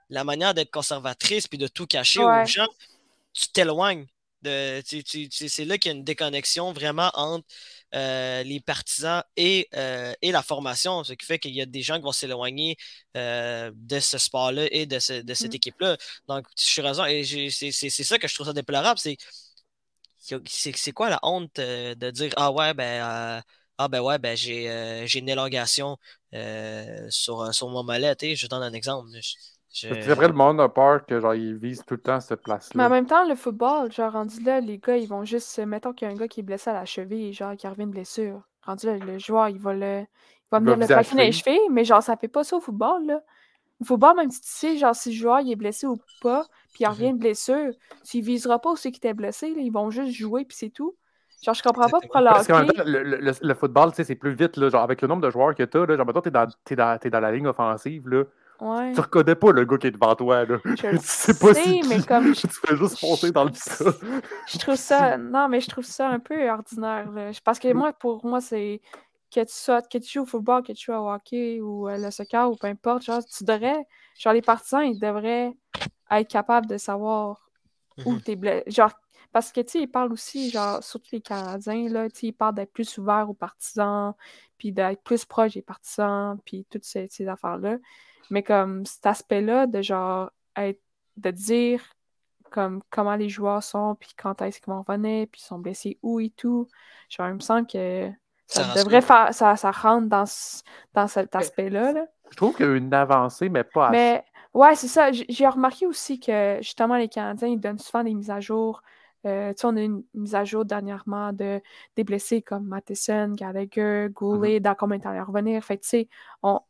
la manière d'être conservatrice puis de tout cacher aux gens, tu t'éloignes. C'est là qu'il y a une déconnexion vraiment entre euh, les partisans et, euh, et, la formation, ce qui fait qu'il y a des gens qui vont s'éloigner euh, de ce sport-là et de, cette mmh. équipe-là. Donc, je suis raison, et c'est ça que je trouve ça déplorable, c'est c'est quoi la honte de dire Ah ouais, ben. ah ben ouais, ben j'ai une élongation sur, sur mon mollet. Je donne un exemple. C'est vrai, le monde a peur que genre ils visent tout le temps cette place-là. Mais en même temps, le football, genre rendu là, les gars, ils vont juste. Mettons qu'il y a un gars qui est blessé à la cheville, genre qui revient de blessure. Rendu là, le joueur, il va le. Il va venir le patiner les chevilles, mais genre, ça fait pas ça au football, là. Au football, même si tu sais, genre, si le joueur il est blessé ou pas, puis il mhm. revient de blessure, s'il visera pas ceux qui étaient blessés, là, ils vont juste jouer, puis c'est tout. Genre, je comprends pas pourquoi leur. Parce qu'en même temps, le, le, le football, tu sais, c'est plus vite, là, genre, avec le nombre de joueurs que t'as, là, genre, mettons, t'es dans, es dans, es dans la ligne offensive, là. Ouais. Tu reconnais pas le gars qui est devant toi, là. Je tu sais pas si mais tu, comme... tu fais juste foncer dans le tas. je trouve ça... Non, mais je trouve ça un peu ordinaire, là. Parce que moi, pour moi, c'est... Que tu, sois, que tu joues au football, que tu joues au hockey ou euh, le soccer ou peu importe, genre, tu devrais... Genre, les partisans, ils devraient être capables de savoir où mm-hmm. t'es blessé. Genre, parce que, tu sais, ils parlent aussi, genre, surtout les Canadiens, là, tu sais, ils parlent d'être plus ouverts aux partisans, puis d'être plus proches des partisans, puis toutes ces, ces affaires-là. Mais comme cet aspect-là de genre être, de dire comme comment les joueurs sont, puis quand est-ce qu'ils vont revenir, puis ils sont blessés où et tout. Genre, il me semble que ça, devrait faire, ça, ça rentre dans, dans cet aspect-là. Je trouve qu'il y a une avancée, mais pas assez. Mais ouais, c'est ça. J'ai remarqué aussi que justement les Canadiens, ils donnent souvent des mises à jour. Euh, tu sais, on a une mise à jour dernièrement de, des blessés comme Matheson, Gallagher, Goulet, mm-hmm. dans combien de temps à revenir. Fait tu sais, on,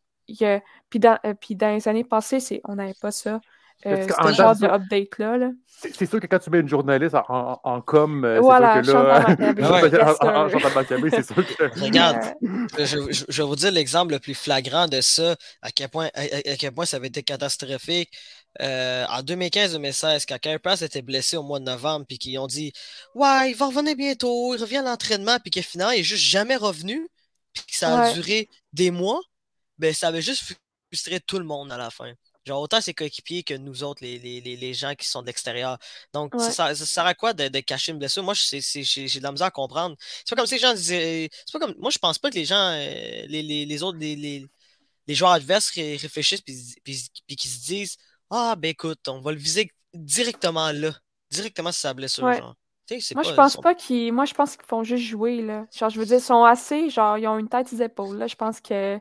puis, dans, euh, puis dans les années passées, on n'avait pas ça. Euh, ce genre d'update-là. -là, c'est sûr que quand tu mets une journaliste en, en, com, euh, voilà, c'est sûr que là. c'est sûr que. Regarde, je, je, vais vous dire l'exemple le plus flagrant de ça, à quel point, à, quel point ça avait été catastrophique. Euh, en 2015-2016, quand Carey Price était blessé au mois de novembre, puis qu'ils ont dit Ouais, il va revenir bientôt, il revient à l'entraînement, puis qu'au final, il n'est juste jamais revenu, puis que ça a duré des mois ben, ça avait juste frustré tout le monde à la fin. Genre, autant ses coéquipiers que nous autres, les, les, les, gens qui sont de l'extérieur. Donc, ça, ça, sert à quoi de, de cacher une blessure? Moi, j'ai de la misère à comprendre. C'est pas comme si les gens disaient. C'est pas comme. Moi, je pense pas que les gens, euh, les, les, autres, les, les, joueurs adverses réfléchissent puis, puis, qu'ils se disent Ah, ben écoute, on va le viser directement là. Directement sur sa blessure. Genre. Moi, je pense pas qu'ils. Moi, je pense qu'ils font juste jouer, là. Genre, je veux dire, ils sont assez, genre, ils ont une tête des épaules, là. Je pense que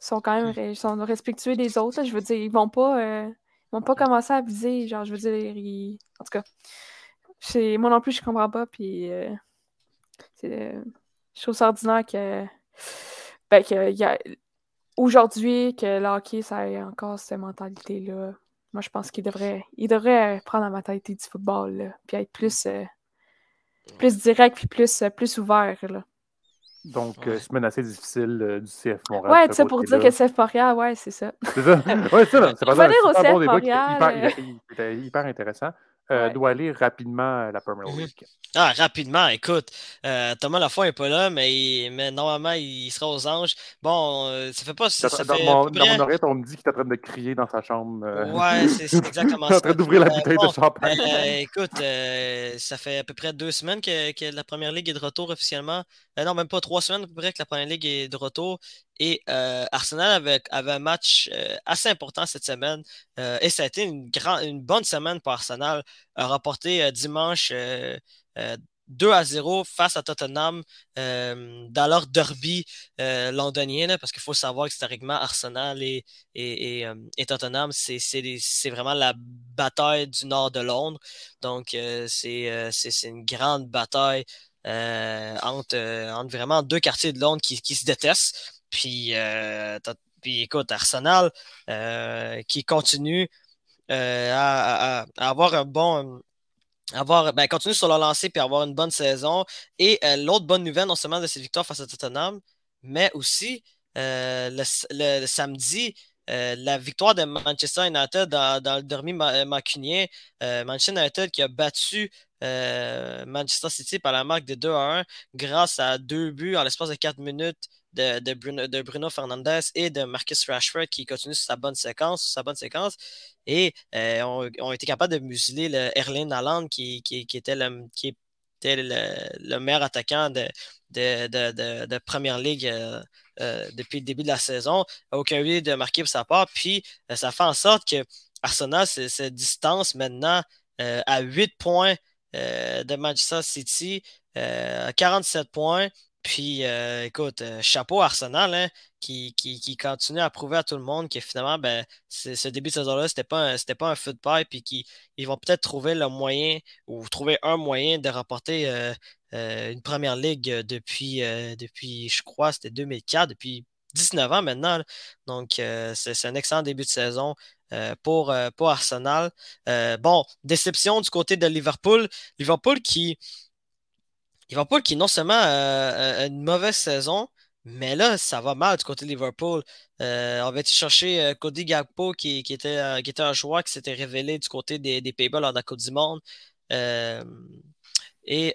sont quand même mmh. sont respectueux des autres. Je veux dire, ils vont pas euh, ils vont pas commencer à viser. Genre, je veux dire, en tout cas, moi non plus, je comprends pas. Puis, euh, c'est, je trouve ça ordinaire que, ben, que y a, aujourd'hui, que le hockey, ça ait encore cette mentalité-là. Moi, je pense qu'il devrait, il devrait prendre la mentalité du football, puis être plus, euh, plus direct, puis plus, plus ouvert. Là. Donc, ouais. semaine assez difficile euh, du CF Montréal. Ouais, tu sais, pour dire que CF Montréal, ouais, c'est ça. C'est ça. Ouais, c'est ça. C'est pas, ça. C'est pas bon débat hyper, hyper, hyper intéressant. Euh, ouais. doit aller rapidement la Premier League. Ah, rapidement, écoute. Euh, Thomas Lafont n'est pas là, mais, mais normalement, il sera aux anges. Bon, euh, ça fait pas. Ça, ça dans, fait mon, dans mon oreille, on me dit qu'il est en train de crier dans sa chambre. Euh... Ouais, c'est exactement ça. il est en train d'ouvrir la bouteille bon, de champagne. écoute, ça fait à peu près deux semaines que, que, la Première Ligue est de retour officiellement. Non, même pas trois semaines à peu près que la Première Ligue est de retour. Et euh, Arsenal avait, avait, un match euh, assez important cette semaine. Euh, et ça a été une, une bonne semaine pour Arsenal. A remporté dimanche 2 à 0 face à Tottenham dans leur derby londonien. parce qu'il faut savoir que historiquement, Arsenal et, et, et Tottenham, c'est vraiment la bataille du nord de Londres. Donc, c'est une grande bataille. Entre, entre vraiment deux quartiers de Londres qui, se détestent. Puis, euh, puis écoute, Arsenal euh, qui continue euh, à, avoir un bon. Avoir, ben, continue sur leur lancée puis avoir une bonne saison. Et l'autre bonne nouvelle, non seulement de cette victoire face à Tottenham, mais aussi le, samedi, la victoire de Manchester United dans, le derby mancunien. Manchester United qui a battu Manchester City par la marque de 2 à 1 grâce à deux buts en l'espace de 4 minutes de, Bruno, de, Bruno, Fernandez et de Marcus Rashford qui continue sa bonne séquence, sa bonne séquence. Et euh, ont, été capables de museler le Erling Haaland qui, qui, était, le, qui le, meilleur attaquant de, de, de Première Ligue euh, euh, depuis le début de la saison. Aucun but de marquer pour sa part. Puis ça fait en sorte que Arsenal se, distance maintenant à 8 points de Manchester City, 47 points. Puis, euh, écoute, euh, chapeau Arsenal, hein, qui, qui, continue à prouver à tout le monde que finalement, ben, ce début de saison-là, c'était pas, c'était pas un feu de puis qu'ils vont peut-être trouver le moyen ou trouver un moyen de remporter euh, une première ligue depuis, depuis je crois, c'était 2004, depuis 19 ans maintenant. Donc, c'est un excellent début de saison. pour, pour Arsenal. bon, déception du côté de Liverpool. Liverpool qui, Liverpool qui non seulement a une mauvaise saison, mais là, ça va mal du côté de Liverpool. Euh, on va chercher euh, Cody Gagpo, qui, était, euh, qui était un joueur qui s'était révélé du côté des, des lors de la Coupe du Monde? et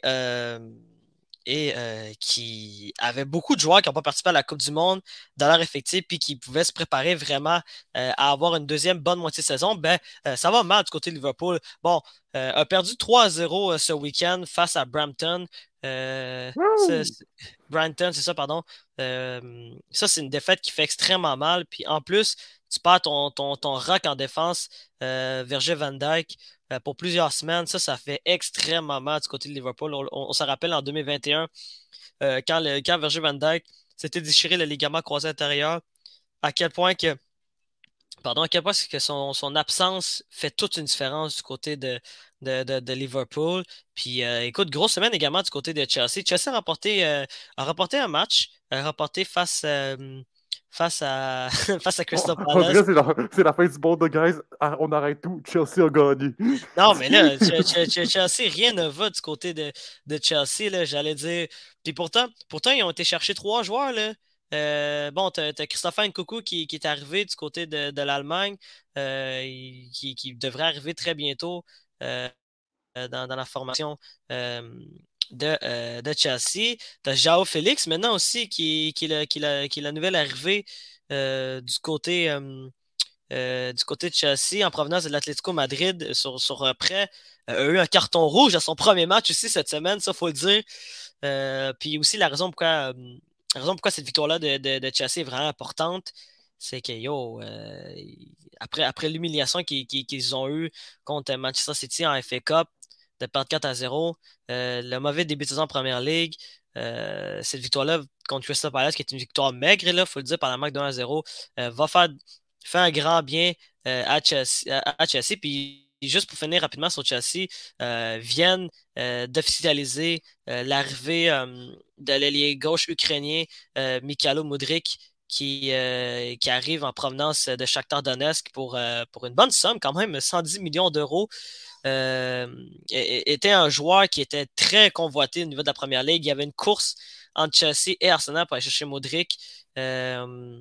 et euh, qui avait beaucoup de joueurs qui n'ont pas participé à la Coupe du Monde dans leur effectif puis qui pouvaient se préparer vraiment euh, à avoir une deuxième bonne moitié de saison, ben, euh, ça va mal du côté de Liverpool. Bon, a perdu 3-0 ce week-end face à Brampton. Brampton, c'est ça, pardon. ça, c'est une défaite qui fait extrêmement mal. Puis en plus, tu perds ton, ton, ton rock en défense, Verger Van Dyke. Euh, pour plusieurs semaines. Ça, ça fait extrêmement mal du côté de Liverpool. On, se rappelle en 2021, euh, quand, le, quand Virgil van Dijk s'était déchiré le ligament croisé intérieur, à quel point que pardon, à quel point que son, son, absence fait toute une différence du côté de, de, de, Liverpool. Puis euh, écoute, grosse semaine également du côté de Chelsea. Chelsea a remporté, a remporté un match, a remporté face face à, face à Crystal Palace. c'est la, fin du monde de guys. Ah, on arrête tout. Chelsea a gagné. Non, mais là, Chelsea, rien ne va du côté de, de Chelsea. J'allais dire. Puis pourtant, pourtant, ils ont été chercher trois joueurs. Là. Euh, bon, tu as, Christopher Nkoukou qui, qui, est arrivé du côté de, de l'Allemagne, euh, qui, qui, devrait arriver très bientôt euh, dans, dans, la formation de, euh, de Chelsea. Tu as Jao Félix maintenant aussi, qui, qui, est, qui, qui la nouvelle arrivée euh, du, côté, euh, du côté de Chelsea en provenance de l'Atlético Madrid sur, sur prêt. a eu un carton rouge à son premier match aussi cette semaine, ça faut le dire. puis aussi la raison pourquoi, la raison pourquoi cette victoire-là de, de, de, Chelsea est vraiment importante, c'est que yo, après, après l'humiliation qu'ils ont eue contre Manchester City en FA Cup, de perdre 4 à 0. Euh, le mauvais début de saison en première ligue. Euh, cette victoire-là contre Crystal Palace, qui est une victoire maigre, il faut le dire, par la marque de 1 à 0, euh, va faire, faire, un grand bien à Chelsea, Puis juste pour finir rapidement sur Chelsea, viennent d'officialiser l'arrivée de l'ailier gauche ukrainien Mikhailo Mudrik qui, qui arrive en provenance de Shakhtar Donetsk pour, pour une bonne somme, quand même 110 millions d'euros. Euh, était un joueur qui était très convoité au niveau de la première ligue. Il y avait une course entre Chelsea et Arsenal pour aller chercher Modric. Euh,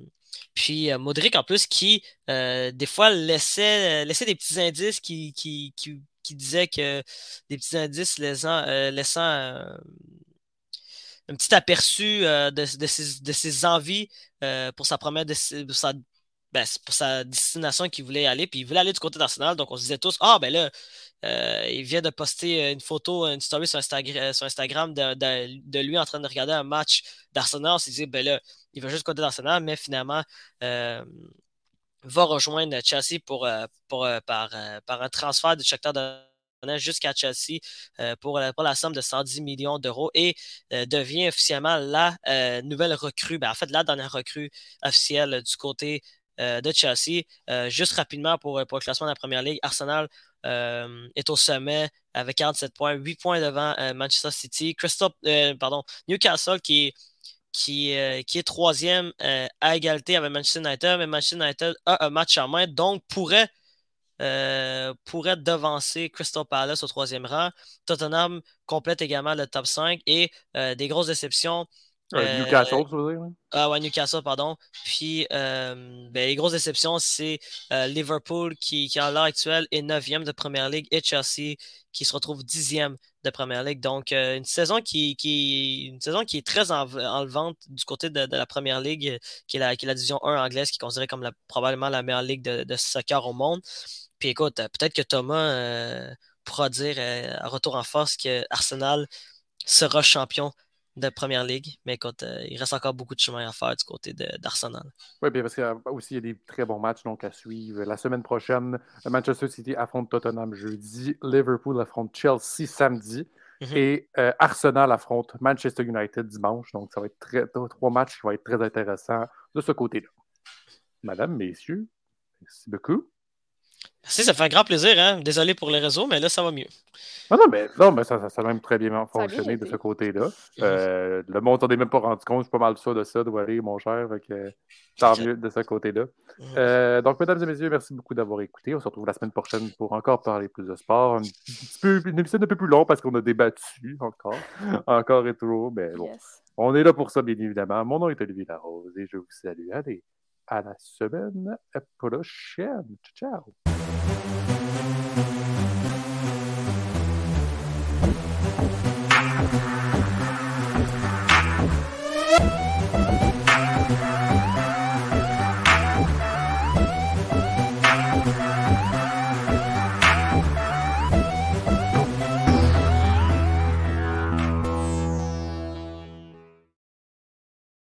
puis euh, Modric, en plus, qui des fois laissait, laissait des petits indices qui, qui, qui, disaient que des petits indices laissant, laissant un petit aperçu de, de, ses, de, ses, envies pour sa première sa, ben, pour sa destination qu'il voulait aller. Puis il voulait aller du côté d'Arsenal. Donc on se disait tous Ah ben là, euh, il vient de poster euh, une photo, une story sur, euh, Instagram de, lui en train de regarder un match d'Arsenal. On s'est dit, ben là, il va juste côté d'Arsenal, mais finalement, va rejoindre Chelsea pour, par, un transfert de Shakhtar Donetsk jusqu'à Chelsea pour, la somme de 110 millions d'euros et devient officiellement la nouvelle recrue, ben, en fait la dernière recrue officielle du côté de Chelsea. juste rapidement pour, pour le classement de la première ligue, Arsenal euh, est au sommet avec 47 points, 8 points devant euh, Manchester City. Crystal, euh, pardon, Newcastle qui est, qui, est troisième à égalité avec Manchester United, mais Manchester United a un match en main, donc pourrait, pourrait devancer Crystal Palace au troisième rang. Tottenham complète également le top 5 et des grosses déceptions. Newcastle, tu veux dire? Ah ouais, Newcastle, pardon. Puis, euh, ben, les grosses déceptions, c'est euh, Liverpool qui, qui, à l'heure actuelle, est 9e de Première Ligue et Chelsea qui se retrouve 10e de Première Ligue. Donc, euh, une, saison qui, qui, une saison qui est très enlevante du côté de, de, la Première Ligue, qui est la, qui est la Division 1 anglaise, qui est considérée comme la, probablement la meilleure ligue de, de soccer au monde. Puis écoute, peut-être que Thomas pourra dire à retour en force que Arsenal sera champion de Première Ligue. Mais écoute, il reste encore beaucoup de chemin à faire du côté d'Arsenal. Oui, bien parce qu'il y a des très bons matchs donc, à suivre. La semaine prochaine, Manchester City affronte Tottenham jeudi, Liverpool affronte Chelsea samedi. Mhm. Et Arsenal affronte Manchester United dimanche. Donc, ça va être très, trois matchs qui vont être très intéressants de ce côté-là. Madame, messieurs, merci beaucoup. Merci, ça fait un grand plaisir. Hein? Désolé pour les réseaux, mais là, ça va mieux. Ah non, mais, non, mais ça, ça, a même très bien fonctionné de ce côté-là. Euh, le monde s'en est même pas rendu compte. Je suis pas mal sûr de ça, de aller, mon cher. tant mieux de ce côté-là. Euh, donc, mesdames et messieurs, merci beaucoup d'avoir écouté. On se retrouve la semaine prochaine pour encore parler plus de sport. Un petit peu, une épisode un peu plus long parce qu'on a débattu encore. encore et toujours. Mais bon, on est là pour ça, bien évidemment. Mon nom est Olivier Larose et je vous salue. Allez, à la semaine prochaine. Ciao.